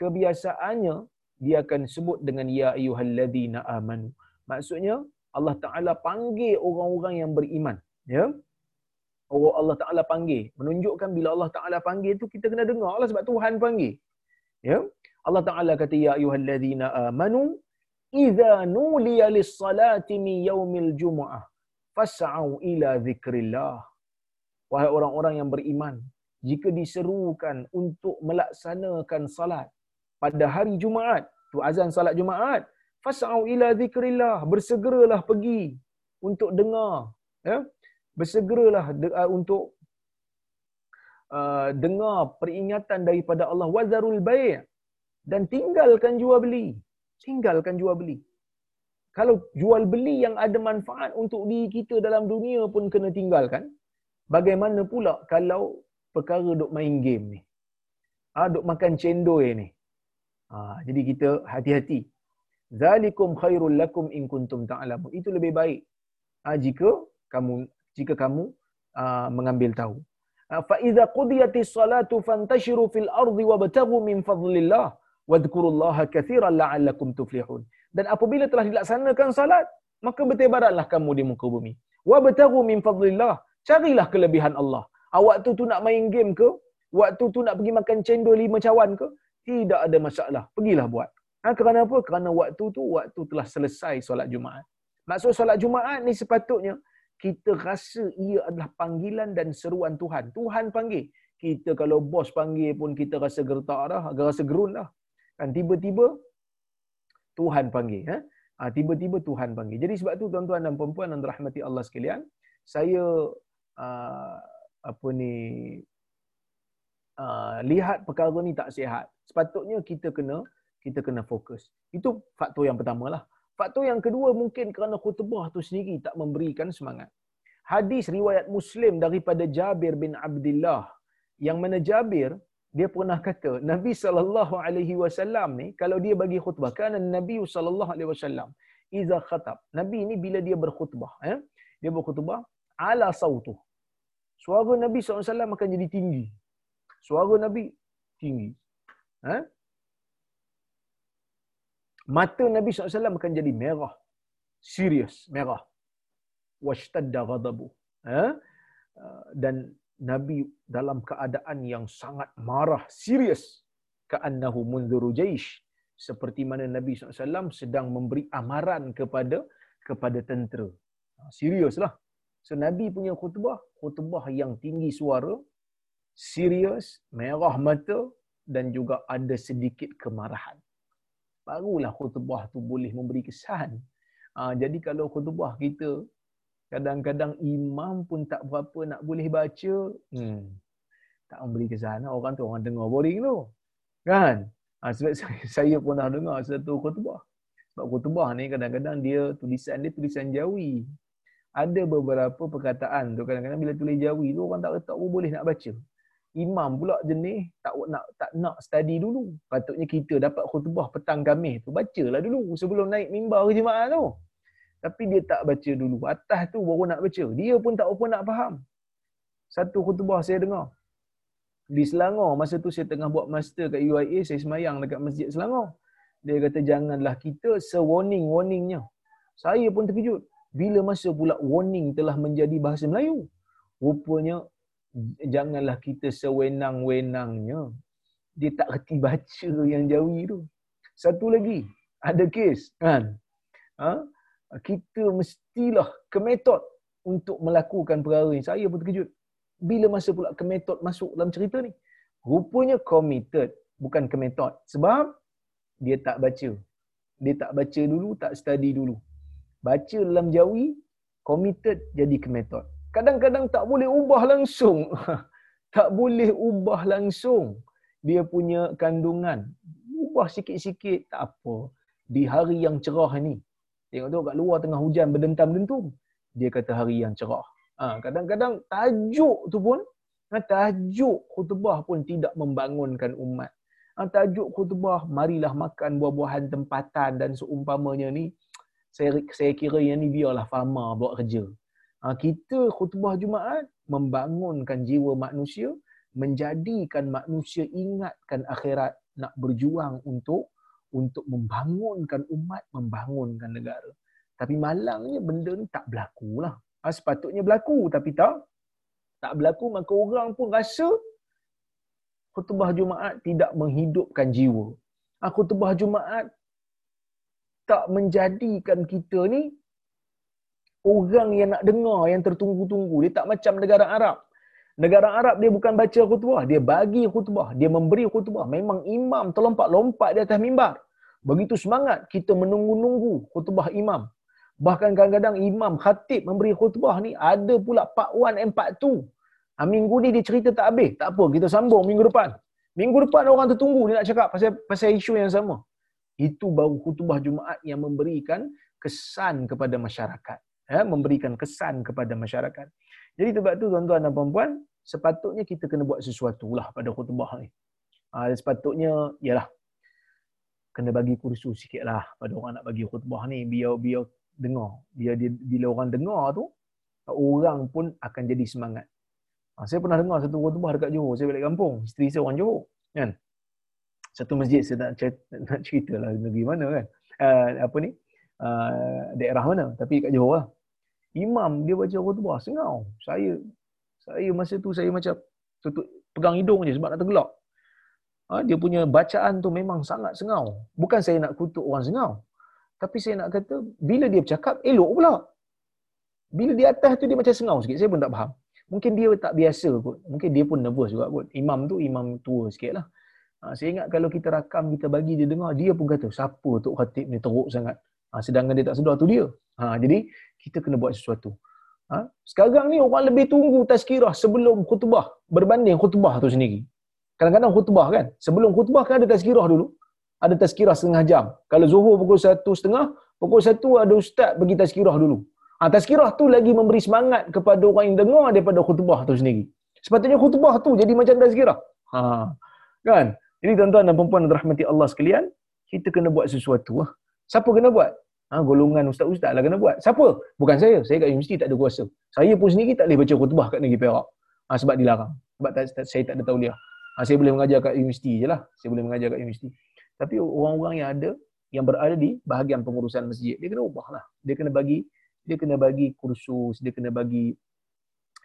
kebiasaannya dia akan sebut dengan ya ayyuhalladzina amanu. Maksudnya Allah Taala panggil orang-orang yang beriman, ya. Orang Allah Taala panggil, menunjukkan bila Allah Taala panggil tu kita kena dengar lah sebab Tuhan panggil. Ya. Allah Taala kata ya ayyuhalladzina amanu idza nuliya lis-salati min yaumil jumu'ah fas'au ila zikrillah. Wahai orang-orang yang beriman, jika diserukan untuk melaksanakan salat pada hari Jumaat, tu azan salat Jumaat, fas'au ila zikrillah, bersegeralah pergi untuk dengar, ya. Bersegeralah de- uh, untuk uh, dengar peringatan daripada Allah wazarul bai' dan tinggalkan jual beli. Tinggalkan jual beli. Kalau jual beli yang ada manfaat untuk diri kita dalam dunia pun kena tinggalkan, bagaimana pula kalau perkara duk main game ni? Ah, duk makan cendol ni. Ha, jadi kita hati-hati. Zalikum khairul lakum in kuntum ta'lamun. Itu lebih baik. Ha, jika kamu jika kamu uh, mengambil tahu. Fa idza qudiyatis salatu fantashiru fil ardi wabtaghu min fadlillah wadhkurullaha katsiran la'allakum tuflihun. Dan apabila telah dilaksanakan salat, maka bertebaranlah kamu di muka bumi. Wabtaghu min fadlillah. Carilah kelebihan Allah. Ah, waktu tu nak main game ke? Waktu tu nak pergi makan cendol lima cawan ke? Tidak ada masalah. Pergilah buat. Ha, kerana apa? Kerana waktu tu, waktu telah selesai solat Jumaat. Maksud solat Jumaat ni sepatutnya, kita rasa ia adalah panggilan dan seruan Tuhan. Tuhan panggil. Kita kalau bos panggil pun kita rasa gertak dah, rasa gerun dah. Kan tiba-tiba Tuhan panggil. Ha? Ha, tiba-tiba Tuhan panggil. Jadi sebab tu tuan-tuan dan puan-puan yang dirahmati Allah sekalian, saya uh, apa ni uh, lihat perkara ni tak sihat. Sepatutnya kita kena kita kena fokus. Itu faktor yang pertama lah. Faktor yang kedua mungkin kerana khutbah tu sendiri tak memberikan semangat. Hadis riwayat Muslim daripada Jabir bin Abdullah yang mana Jabir dia pernah kata Nabi sallallahu alaihi wasallam ni kalau dia bagi khutbah kan Nabi sallallahu alaihi wasallam iza khatab. Nabi ni bila dia berkhutbah eh dia berkhutbah ala sautu suara Nabi SAW akan jadi tinggi. Suara Nabi tinggi eh mata Nabi SAW akan jadi merah. Serius, merah. Washtadda ghadabu. Eh? Dan Nabi dalam keadaan yang sangat marah, serius. Ka'annahu munzuru jaish. Seperti mana Nabi SAW sedang memberi amaran kepada kepada tentera. Ha, seriuslah. So Nabi punya khutbah, khutbah yang tinggi suara, serius, merah mata dan juga ada sedikit kemarahan barulah khutbah tu boleh memberi kesan. Ha, jadi kalau khutbah kita kadang-kadang imam pun tak berapa nak boleh baca, hmm, tak memberi kesan. Orang tu orang dengar boring tu. Kan? Ha, sebab saya, saya pun dah dengar satu khutbah. Sebab khutbah ni kadang-kadang dia tulisan dia tulisan Jawi. Ada beberapa perkataan tu kadang-kadang bila tulis Jawi tu orang tak tak boleh nak baca imam pula jenis tak nak tak nak study dulu. Patutnya kita dapat khutbah petang Khamis tu bacalah dulu sebelum naik mimbar ke jemaah tu. Tapi dia tak baca dulu. Atas tu baru nak baca. Dia pun tak apa nak faham. Satu khutbah saya dengar. Di Selangor, masa tu saya tengah buat master kat UIA, saya semayang dekat Masjid Selangor. Dia kata, janganlah kita se-warning-warningnya. Saya pun terkejut. Bila masa pula warning telah menjadi bahasa Melayu? Rupanya janganlah kita sewenang-wenangnya. Dia tak reti baca yang Jawi tu. Satu lagi, ada kes kan? Ha? Kita mestilah ke metod untuk melakukan perkara ni. Saya pun terkejut. Bila masa pula ke metod masuk dalam cerita ni? Rupanya committed, bukan ke metod. Sebab dia tak baca. Dia tak baca dulu, tak study dulu. Baca dalam jawi, committed jadi ke metod. Kadang-kadang tak boleh ubah langsung. tak boleh ubah langsung dia punya kandungan. Ubah sikit-sikit, tak apa. Di hari yang cerah ni, tengok tu kat luar tengah hujan berdentam-dentum, dia kata hari yang cerah. Ha, kadang-kadang tajuk tu pun, ha, tajuk khutbah pun tidak membangunkan umat. Ha, tajuk khutbah, marilah makan buah-buahan tempatan dan seumpamanya ni, saya, saya kira yang ni biarlah fama buat kerja. Ha, kita khutbah Jumaat membangunkan jiwa manusia, menjadikan manusia ingatkan akhirat, nak berjuang untuk untuk membangunkan umat, membangunkan negara. Tapi malangnya benda ni tak berlaku lah. Ha, sepatutnya berlaku tapi tak. Tak berlaku maka orang pun rasa khutbah Jumaat tidak menghidupkan jiwa. Ha, khutbah Jumaat tak menjadikan kita ni orang yang nak dengar yang tertunggu-tunggu. Dia tak macam negara Arab. Negara Arab dia bukan baca khutbah, dia bagi khutbah, dia memberi khutbah. Memang imam terlompat-lompat di atas mimbar. Begitu semangat kita menunggu-nunggu khutbah imam. Bahkan kadang-kadang imam khatib memberi khutbah ni ada pula part 1 and part 2. Ha, minggu ni dia cerita tak habis. Tak apa, kita sambung minggu depan. Minggu depan orang tertunggu dia nak cakap pasal pasal isu yang sama. Itu baru khutbah Jumaat yang memberikan kesan kepada masyarakat. Ya, memberikan kesan kepada masyarakat. Jadi sebab tu tuan-tuan dan puan-puan, sepatutnya kita kena buat sesuatu lah pada khutbah ni. Ha, sepatutnya, ialah kena bagi kursus sikit lah pada orang nak bagi khutbah ni. Biar biar dengar. Biar dia, bila orang dengar tu, orang pun akan jadi semangat. Ha, saya pernah dengar satu khutbah dekat Johor. Saya balik kampung. Isteri saya orang Johor. Kan? Satu masjid saya nak, nak cerita lah negeri mana kan. Uh, apa ni? Uh, daerah mana. Tapi kat Johor lah. Imam dia baca khutbah. Sengau. Saya saya masa tu saya macam tutup pegang hidung je sebab nak tergelak. Ha, dia punya bacaan tu memang sangat sengau. Bukan saya nak kutuk orang sengau. Tapi saya nak kata, bila dia bercakap, elok pula. Bila di atas tu dia macam sengau sikit. Saya pun tak faham. Mungkin dia tak biasa kot. Mungkin dia pun nervous juga kot. Imam tu imam tua sikit lah. Ha, saya ingat kalau kita rakam, kita bagi dia dengar, dia pun kata, siapa Tok Khatib ni teruk sangat. Ha, sedangkan dia tak sedar tu dia. Ha, jadi, kita kena buat sesuatu. Ha? Sekarang ni orang lebih tunggu tazkirah sebelum khutbah berbanding khutbah tu sendiri. Kadang-kadang khutbah kan, sebelum khutbah kan ada tazkirah dulu. Ada tazkirah setengah jam. Kalau zuhur pukul satu setengah, pukul satu ada ustaz bagi tazkirah dulu. Ha, tazkirah tu lagi memberi semangat kepada orang yang dengar daripada khutbah tu sendiri. Sepatutnya khutbah tu jadi macam tazkirah. Ha, kan? Jadi tuan-tuan dan puan-puan rahmati Allah sekalian, kita kena buat sesuatu. Ha? Siapa kena buat? Ha, golongan ustaz-ustaz lah kena buat. Siapa? Bukan saya. Saya kat universiti tak ada kuasa. Saya pun sendiri tak boleh baca khutbah kat negeri Perak. Ha, sebab dilarang. Sebab tak, tak, saya tak ada tauliah. Ha, saya boleh mengajar kat universiti je lah. Saya boleh mengajar kat universiti. Tapi orang-orang yang ada, yang berada di bahagian pengurusan masjid, dia kena ubah lah. Dia kena bagi dia kena bagi kursus, dia kena bagi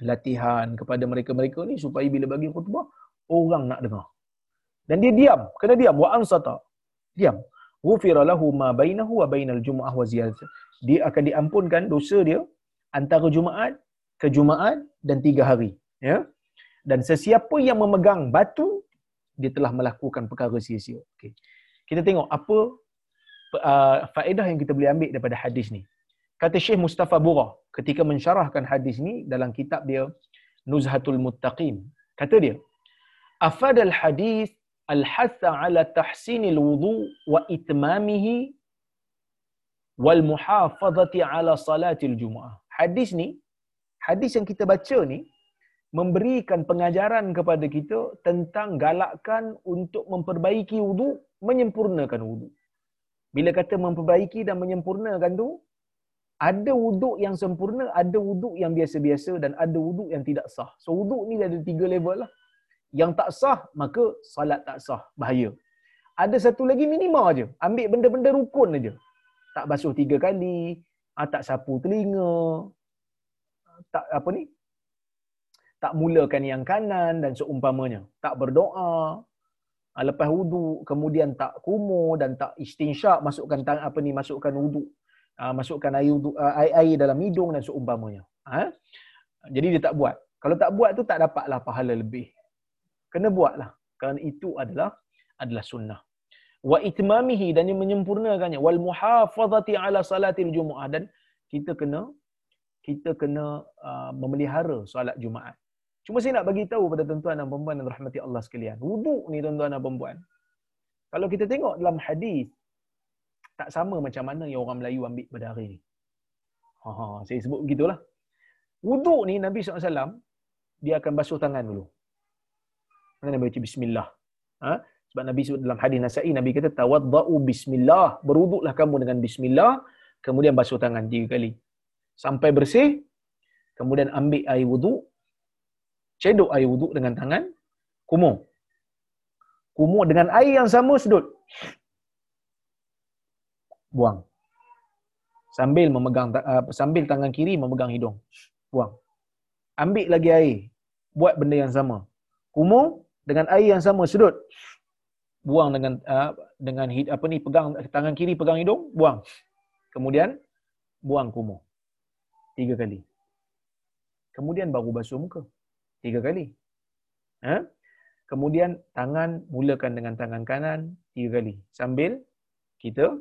latihan kepada mereka-mereka ni supaya bila bagi khutbah, orang nak dengar. Dan dia diam. Kena diam. Wa ansata. Diam ghufira lahu ma bainahu wa bainal jumu'ah wa ziyadah. Dia akan diampunkan dosa dia antara Jumaat ke Jumaat dan tiga hari. Ya. Dan sesiapa yang memegang batu, dia telah melakukan perkara sia-sia. Okay. Kita tengok apa uh, faedah yang kita boleh ambil daripada hadis ni. Kata Syekh Mustafa Bura ketika mensyarahkan hadis ni dalam kitab dia Nuzhatul Muttaqin. Kata dia, afadal hadis al-hatha ala tahsinil wudu wa itmamihi wal muhafazati ala salatil jumu'ah. Hadis ni, hadis yang kita baca ni memberikan pengajaran kepada kita tentang galakkan untuk memperbaiki wudu, menyempurnakan wudu. Bila kata memperbaiki dan menyempurnakan tu, ada wuduk yang sempurna, ada wuduk yang biasa-biasa dan ada wuduk yang tidak sah. So wuduk ni ada tiga level lah yang tak sah maka salat tak sah bahaya ada satu lagi minima aja ambil benda-benda rukun aja tak basuh tiga kali ah, tak sapu telinga, tak apa ni? Tak mulakan yang kanan dan seumpamanya. Tak berdoa, ah, lepas wudu kemudian tak kumur dan tak istinsyak masukkan tang apa ni masukkan wudu ah, masukkan air wudu air, air dalam hidung dan seumpamanya ha? jadi dia tak buat kalau tak buat tu tak dapatlah pahala lebih kena buatlah kerana itu adalah adalah sunnah wa itmamihi dan dia menyempurnakannya wal muhafazati ala salatil jumuah dan kita kena kita kena uh, memelihara solat Jumaat. Cuma saya nak bagi tahu pada tuan-tuan dan puan-puan yang rahmati Allah sekalian. Wuduk ni tuan-tuan dan puan-puan. Kalau kita tengok dalam hadis tak sama macam mana yang orang Melayu ambil pada hari ni. Ha, ha saya sebut begitulah. Wuduk ni Nabi SAW dia akan basuh tangan dulu. Nabi baca bismillah. Ha? Sebab Nabi sebut dalam hadis Nasa'i, Nabi kata, tawadda'u bismillah. Beruduklah kamu dengan bismillah. Kemudian basuh tangan tiga kali. Sampai bersih. Kemudian ambil air wuduk. Cedok air wuduk dengan tangan. Kumur. Kumur dengan air yang sama sedut. Buang. Sambil memegang uh, sambil tangan kiri memegang hidung. Buang. Ambil lagi air. Buat benda yang sama. Kumur dengan air yang sama sedut. Buang dengan uh, dengan apa ni pegang tangan kiri pegang hidung buang. Kemudian buang kumur tiga kali. Kemudian baru basuh muka. Tiga kali. Ha? kemudian tangan mulakan dengan tangan kanan tiga kali. Sambil kita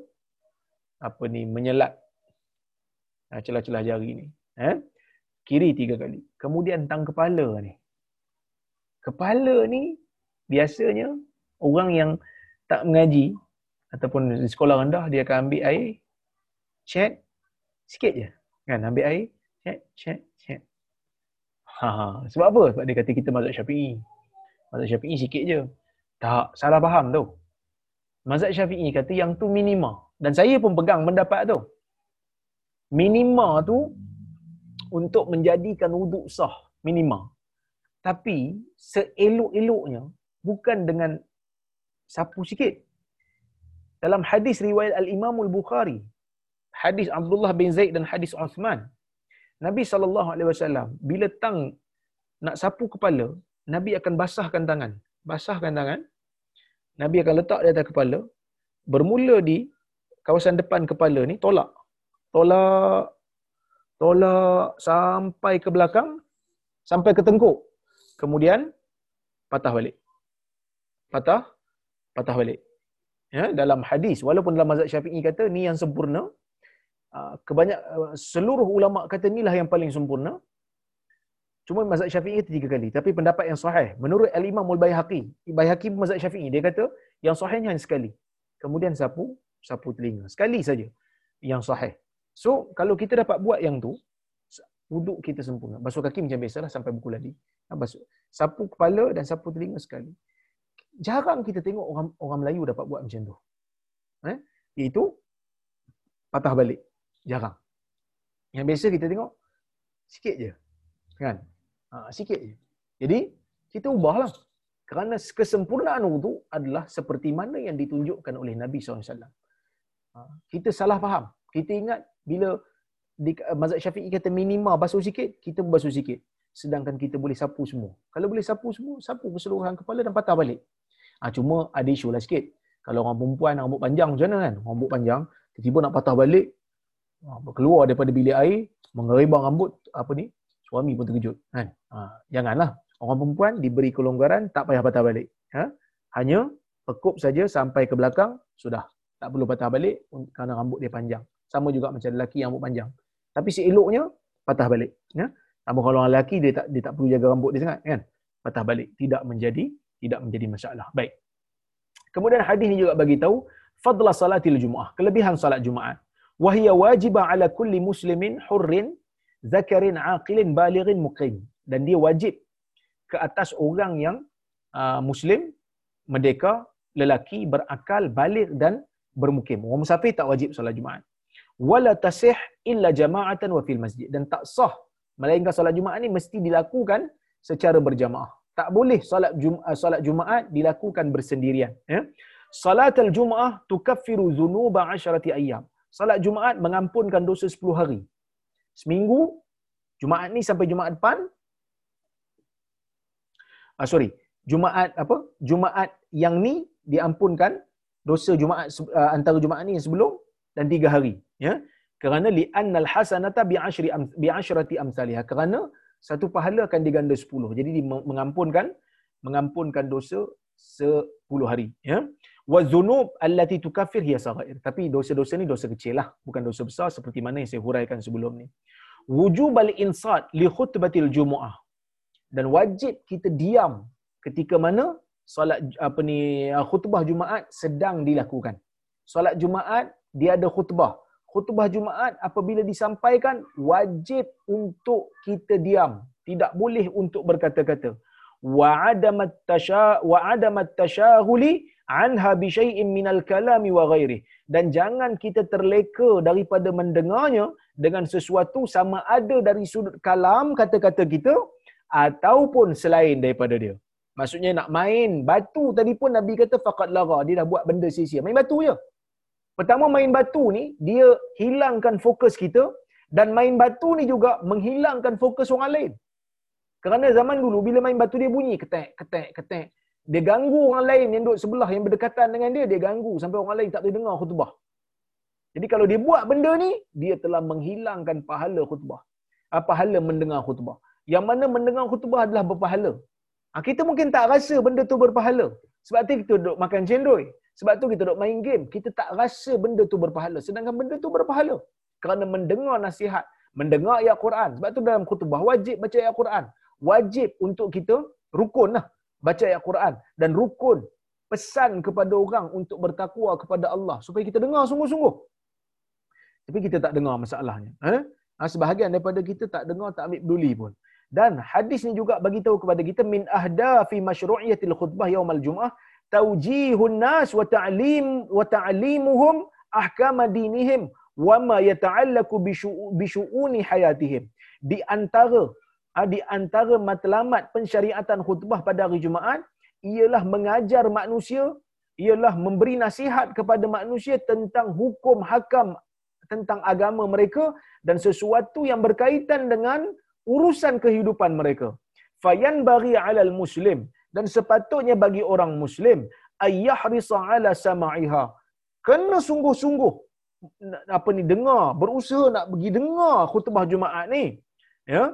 apa ni menyelat. Ha, celah-celah jari ni. Ha? kiri tiga kali. Kemudian tang kepala ni kepala ni biasanya orang yang tak mengaji ataupun di sekolah rendah dia akan ambil air cek sikit je. Kan? Ambil air cek cek cek ha, ha. Sebab apa? Sebab dia kata kita mazhab Syafi'i. Mazhab Syafi'i sikit je. Tak salah faham tu. Mazhab Syafi'i kata yang tu minima. Dan saya pun pegang pendapat tu. Minima tu untuk menjadikan wuduk sah. Minima tapi seelok-eloknya bukan dengan sapu sikit. Dalam hadis riwayat Al-Imam Al-Bukhari, hadis Abdullah bin Zaid dan hadis Uthman, Nabi SAW, bila tang nak sapu kepala, Nabi akan basahkan tangan. Basahkan tangan, Nabi akan letak di atas kepala, bermula di kawasan depan kepala ni, tolak. Tolak, tolak sampai ke belakang, sampai ke tengkuk. Kemudian, patah balik. Patah, patah balik. Ya, dalam hadis, walaupun dalam mazhab syafi'i kata ni yang sempurna, ah, kebanyak ah, seluruh ulama kata inilah yang paling sempurna. Cuma mazhab syafi'i itu tiga kali. Tapi pendapat yang sahih, menurut Al-Imam Al-Bayhaqi, Bayhaqi mazhab syafi'i, dia kata yang sahihnya hanya sekali. Kemudian sapu, sapu telinga. Sekali saja yang sahih. So, kalau kita dapat buat yang tu, wuduk kita sempurna. Basuh kaki macam biasalah sampai buku lagi. Basuh. Sapu kepala dan sapu telinga sekali jarang kita tengok orang orang Melayu dapat buat macam tu. Eh? Itu patah balik. Jarang. Yang biasa kita tengok sikit je. Kan? Ha, sikit je. Jadi, kita ubahlah. Kerana kesempurnaan wudu adalah seperti mana yang ditunjukkan oleh Nabi SAW. Ha, kita salah faham. Kita ingat bila di mazhab Syafi'i kata minima basuh sikit, kita basuh sikit. Sedangkan kita boleh sapu semua. Kalau boleh sapu semua, sapu keseluruhan kepala dan patah balik. Ha, cuma ada isu lah sikit. Kalau orang perempuan rambut panjang macam mana kan? Rambut panjang, tiba-tiba nak patah balik, ha, keluar daripada bilik air, mengeribang rambut, apa ni, suami pun terkejut. Kan? Ha, janganlah. Orang perempuan diberi kelonggaran, tak payah patah balik. Ha? Hanya pekup saja sampai ke belakang, sudah. Tak perlu patah balik kerana rambut dia panjang. Sama juga macam lelaki yang rambut panjang. Tapi si eloknya, patah balik. Ya? Namun kalau orang lelaki, dia tak, dia tak perlu jaga rambut dia sangat. Kan? Patah balik. Tidak menjadi tidak menjadi masalah. Baik. Kemudian hadis ini juga bagi tahu fadla salatil Jumaat, kelebihan salat Jumaat. Wahia wajibah ala kulli muslimin hurrin zakarin aqilin balighin muqim. Dan dia wajib ke atas orang yang uh, muslim, merdeka, lelaki, berakal, balik dan bermukim. Orang musafir tak wajib salat Jumaat. Wala tasih illa jama'atan wa fil masjid. Dan tak sah melainkan salat Jumaat ni mesti dilakukan secara berjamaah tak boleh solat Jumaat solat Jumaat dilakukan bersendirian ya. Salat al-Jumaah tukaffiru dzunuba 10 ayyam. Salat Jumaat mengampunkan dosa 10 hari. Seminggu, Jumaat ni sampai Jumaat depan. Ah, sorry, Jumaat apa? Jumaat yang ni diampunkan dosa Jumaat uh, antara Jumaat ni yang sebelum dan tiga hari. Ya, kerana li annal hasanata bi ashri bi ashrati amsalha. Kerana satu pahala akan diganda sepuluh. Jadi dia mengampunkan mengampunkan dosa sepuluh hari. Ya, wa dzunub allati tukaffir hiya saghair. Tapi dosa-dosa ni dosa kecil lah, bukan dosa besar seperti mana yang saya huraikan sebelum ni. Wujub al-insat li khutbatil jumu'ah. Dan wajib kita diam ketika mana solat apa ni khutbah Jumaat sedang dilakukan. Solat Jumaat dia ada khutbah. Khutbah Jumaat apabila disampaikan wajib untuk kita diam, tidak boleh untuk berkata-kata. Wa adamat tasha wa adamat tashaghuli anha bi syai'in minal kalami wa ghairi dan jangan kita terleka daripada mendengarnya dengan sesuatu sama ada dari sudut kalam kata-kata kita ataupun selain daripada dia. Maksudnya nak main batu tadi pun Nabi kata faqad lara. Dia dah buat benda sia-sia. Main batu je. Pertama main batu ni, dia hilangkan fokus kita. Dan main batu ni juga menghilangkan fokus orang lain. Kerana zaman dulu, bila main batu dia bunyi ketek, ketek, ketek. Dia ganggu orang lain yang duduk sebelah, yang berdekatan dengan dia, dia ganggu sampai orang lain tak boleh dengar khutbah. Jadi kalau dia buat benda ni, dia telah menghilangkan pahala khutbah. Ah, pahala mendengar khutbah. Yang mana mendengar khutbah adalah berpahala. Ha, kita mungkin tak rasa benda tu berpahala. Sebab tu kita duduk makan cendol. Sebab tu kita duduk main game. Kita tak rasa benda tu berpahala. Sedangkan benda tu berpahala. Kerana mendengar nasihat. Mendengar ayat Quran. Sebab tu dalam khutbah wajib baca ayat Quran. Wajib untuk kita rukun lah. Baca ayat Quran. Dan rukun pesan kepada orang untuk bertakwa kepada Allah. Supaya kita dengar sungguh-sungguh. Tapi kita tak dengar masalahnya. Eh? Sebahagian daripada kita tak dengar, tak ambil peduli pun. Dan hadis ni juga bagi tahu kepada kita min ahda fi masyru'iyatil khutbah yaumal jum'ah taujihun nas wa ta'lim wa ta'limuhum ahkam dinihim wa ma yata'allaqu bi syu'uni hayatihim. Di antara ah, di antara matlamat pensyariatan khutbah pada hari Jumaat ialah mengajar manusia ialah memberi nasihat kepada manusia tentang hukum hakam tentang agama mereka dan sesuatu yang berkaitan dengan urusan kehidupan mereka. Fayan bagi alal muslim dan sepatutnya bagi orang muslim ayyahrisa ala sama'iha. Kena sungguh-sungguh apa ni dengar, berusaha nak pergi dengar khutbah Jumaat ni. Ya.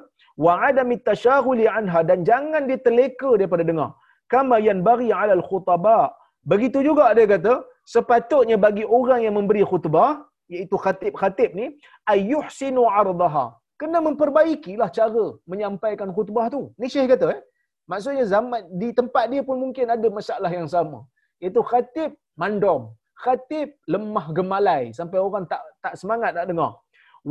Wa adami tashaghuli anha dan jangan dia terleka daripada dengar. Kama yan bagi alal khutaba. Begitu juga dia kata, sepatutnya bagi orang yang memberi khutbah, iaitu khatib-khatib ni, ayyuhsinu ardaha kena memperbaikilah cara menyampaikan khutbah tu. Ni Syekh kata eh. Maksudnya zaman di tempat dia pun mungkin ada masalah yang sama. Itu khatib mandom. Khatib lemah gemalai sampai orang tak tak semangat nak dengar.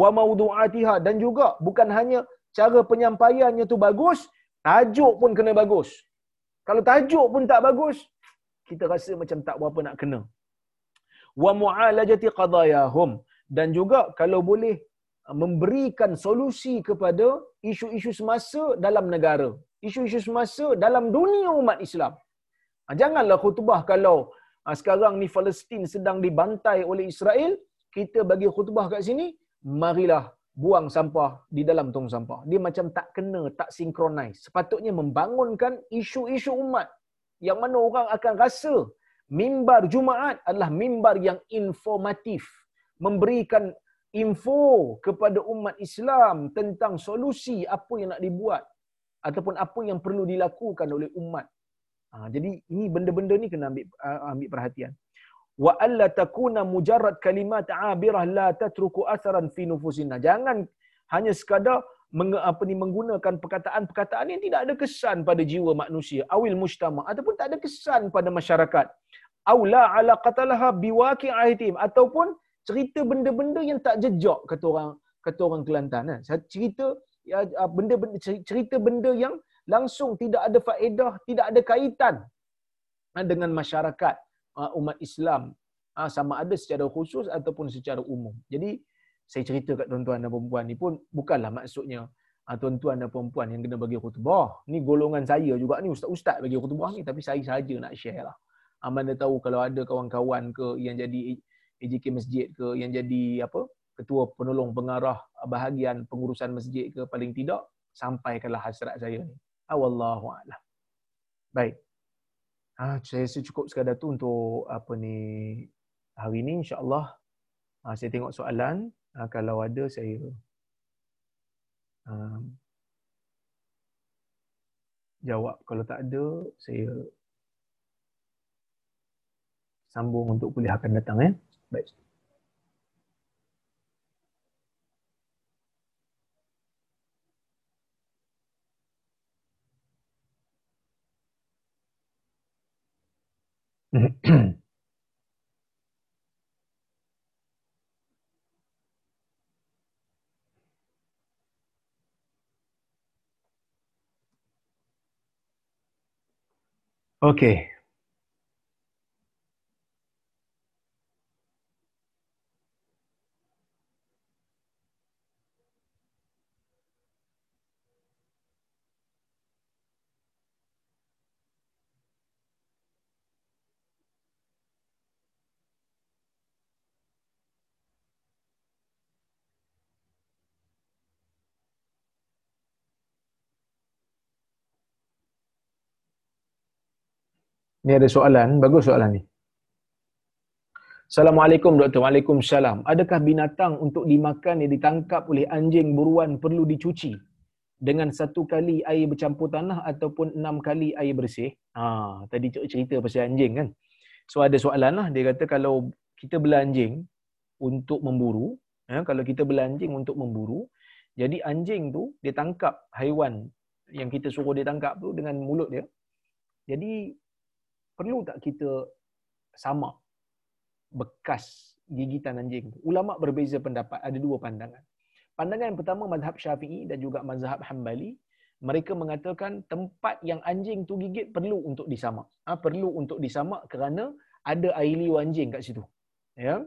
Wa maudu'atiha dan juga bukan hanya cara penyampaiannya tu bagus, tajuk pun kena bagus. Kalau tajuk pun tak bagus, kita rasa macam tak berapa nak kena. Wa mu'alajati qadayahum dan juga kalau boleh memberikan solusi kepada isu-isu semasa dalam negara, isu-isu semasa dalam dunia umat Islam. Ha, janganlah khutbah kalau ha, sekarang ni Palestin sedang dibantai oleh Israel, kita bagi khutbah kat sini, marilah buang sampah di dalam tong sampah. Dia macam tak kena, tak sinkronis. Sepatutnya membangunkan isu-isu umat yang mana orang akan rasa mimbar Jumaat adalah mimbar yang informatif, memberikan info kepada umat Islam tentang solusi apa yang nak dibuat ataupun apa yang perlu dilakukan oleh umat. Ha, jadi ini benda-benda ni kena ambil uh, ambil perhatian. Wa alla takuna mujarrad kalimat abirah la tatruku atharan fi nufusina. Jangan hanya sekadar meng, apa ni menggunakan perkataan-perkataan yang tidak ada kesan pada jiwa manusia awil mujtama ataupun tak ada kesan pada masyarakat. Aula ala qatalaha biwaqi'atim ataupun cerita benda-benda yang tak jejak kata orang kata orang Kelantan kan cerita ya, ah, benda-benda cerita benda yang langsung tidak ada faedah tidak ada kaitan ah, dengan masyarakat ah, umat Islam sama ada secara khusus ataupun secara umum. Jadi saya cerita kat tuan-tuan dan puan ni pun bukanlah maksudnya tuan-tuan dan puan yang kena bagi khutbah. Ni golongan saya juga ni ustaz-ustaz bagi khutbah ni tapi saya saja nak share lah. Mana tahu kalau ada kawan-kawan ke yang jadi AJK masjid ke yang jadi apa ketua penolong pengarah bahagian pengurusan masjid ke paling tidak sampaikanlah hasrat saya ni. Ah, wallahu a'lam. Baik. Ah, saya rasa cukup sekadar tu untuk apa ni hari ni insya-Allah. Ah, saya tengok soalan, ah, kalau ada saya ah, jawab. Kalau tak ada, saya sambung untuk kuliah akan datang eh. Baik. Okay. Ni ada soalan, bagus soalan ni. Assalamualaikum doktor. Waalaikumsalam. Adakah binatang untuk dimakan yang ditangkap oleh anjing buruan perlu dicuci dengan satu kali air bercampur tanah ataupun enam kali air bersih? Ha, tadi cerita pasal anjing kan. So ada soalan lah. Dia kata kalau kita bela anjing untuk memburu, ya, kalau kita bela anjing untuk memburu, jadi anjing tu dia tangkap haiwan yang kita suruh dia tangkap tu dengan mulut dia. Jadi perlu tak kita sama bekas gigitan anjing tu? Ulama berbeza pendapat, ada dua pandangan. Pandangan yang pertama mazhab Syafi'i dan juga mazhab Hambali, mereka mengatakan tempat yang anjing tu gigit perlu untuk disamak. Ha, perlu untuk disamak kerana ada air liu anjing kat situ. Ya.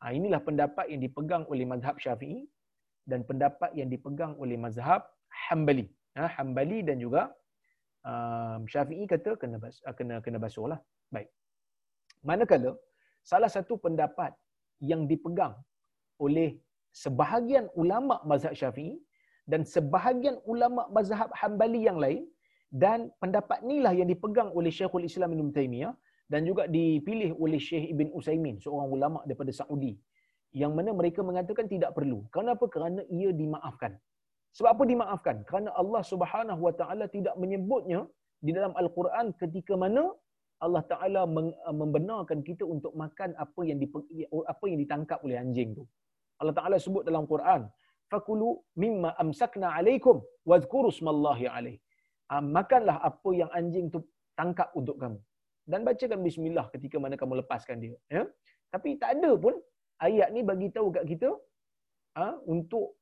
Ha, inilah pendapat yang dipegang oleh mazhab Syafi'i dan pendapat yang dipegang oleh mazhab Hambali. Ha, Hambali dan juga um, Syafi'i kata kena bas, uh, kena kena basuhlah. Baik. Manakala salah satu pendapat yang dipegang oleh sebahagian ulama mazhab Syafi'i dan sebahagian ulama mazhab Hambali yang lain dan pendapat inilah yang dipegang oleh Syekhul Islam Ibn Taimiyah dan juga dipilih oleh Syekh Ibn Usaimin seorang ulama daripada Saudi yang mana mereka mengatakan tidak perlu. Kenapa? Kerana ia dimaafkan. Sebab apa dimaafkan? Kerana Allah Subhanahu Wa Taala tidak menyebutnya di dalam Al-Quran ketika mana Allah Taala membenarkan kita untuk makan apa yang apa yang ditangkap oleh anjing tu. Allah Taala sebut dalam Quran, "Fakulu mimma amsakna alaikum wadhkuru smallahi alaih." Ah, makanlah apa yang anjing tu tangkap untuk kamu dan bacakan bismillah ketika mana kamu lepaskan dia ya tapi tak ada pun ayat ni bagi tahu kat kita ha, untuk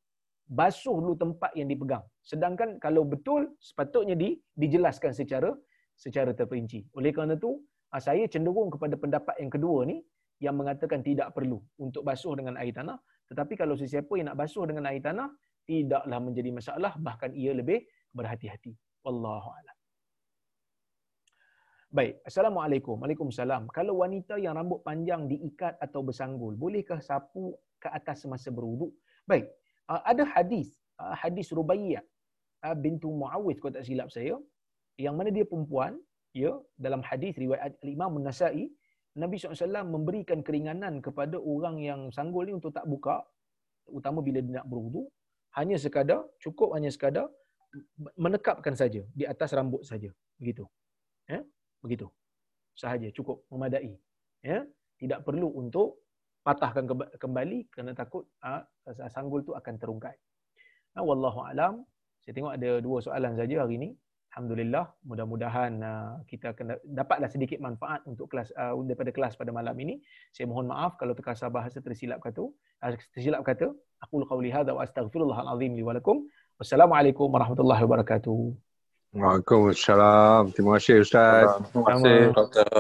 basuh dulu tempat yang dipegang. Sedangkan kalau betul sepatutnya di, dijelaskan secara secara terperinci. Oleh kerana itu, ah, saya cenderung kepada pendapat yang kedua ni yang mengatakan tidak perlu untuk basuh dengan air tanah. Tetapi kalau sesiapa yang nak basuh dengan air tanah, tidaklah menjadi masalah, bahkan ia lebih berhati-hati. Wallahu a'lam. Baik, Assalamualaikum. Waalaikumsalam. Kalau wanita yang rambut panjang diikat atau bersanggul, bolehkah sapu ke atas semasa berwuduk? Baik, uh, ada hadis. Uh, hadis Rubaiyah uh, bintu Muawiz kalau tak silap saya yang mana dia perempuan ya dalam hadis riwayat Imam An-Nasa'i Nabi SAW memberikan keringanan kepada orang yang sanggul ni untuk tak buka utama bila dia nak berwudu hanya sekadar cukup hanya sekadar menekapkan saja di atas rambut saja begitu. Ya begitu. Sahaja cukup memadai. Ya tidak perlu untuk patahkan kembali kerana takut uh, sanggul tu akan terungkai. Nah, wallahu alam. Saya tengok ada dua soalan saja hari ini. Alhamdulillah, mudah-mudahan uh, kita akan dapatlah sedikit manfaat untuk kelas uh, daripada kelas pada malam ini. Saya mohon maaf kalau terkasar bahasa tersilap kata. Uh, tersilap kata. Aku qauli hadza wa astaghfirullahal azim li wa lakum. Wassalamualaikum warahmatullahi wabarakatuh. Waalaikumsalam. Terima kasih Ustaz. Terima kasih. Doktor.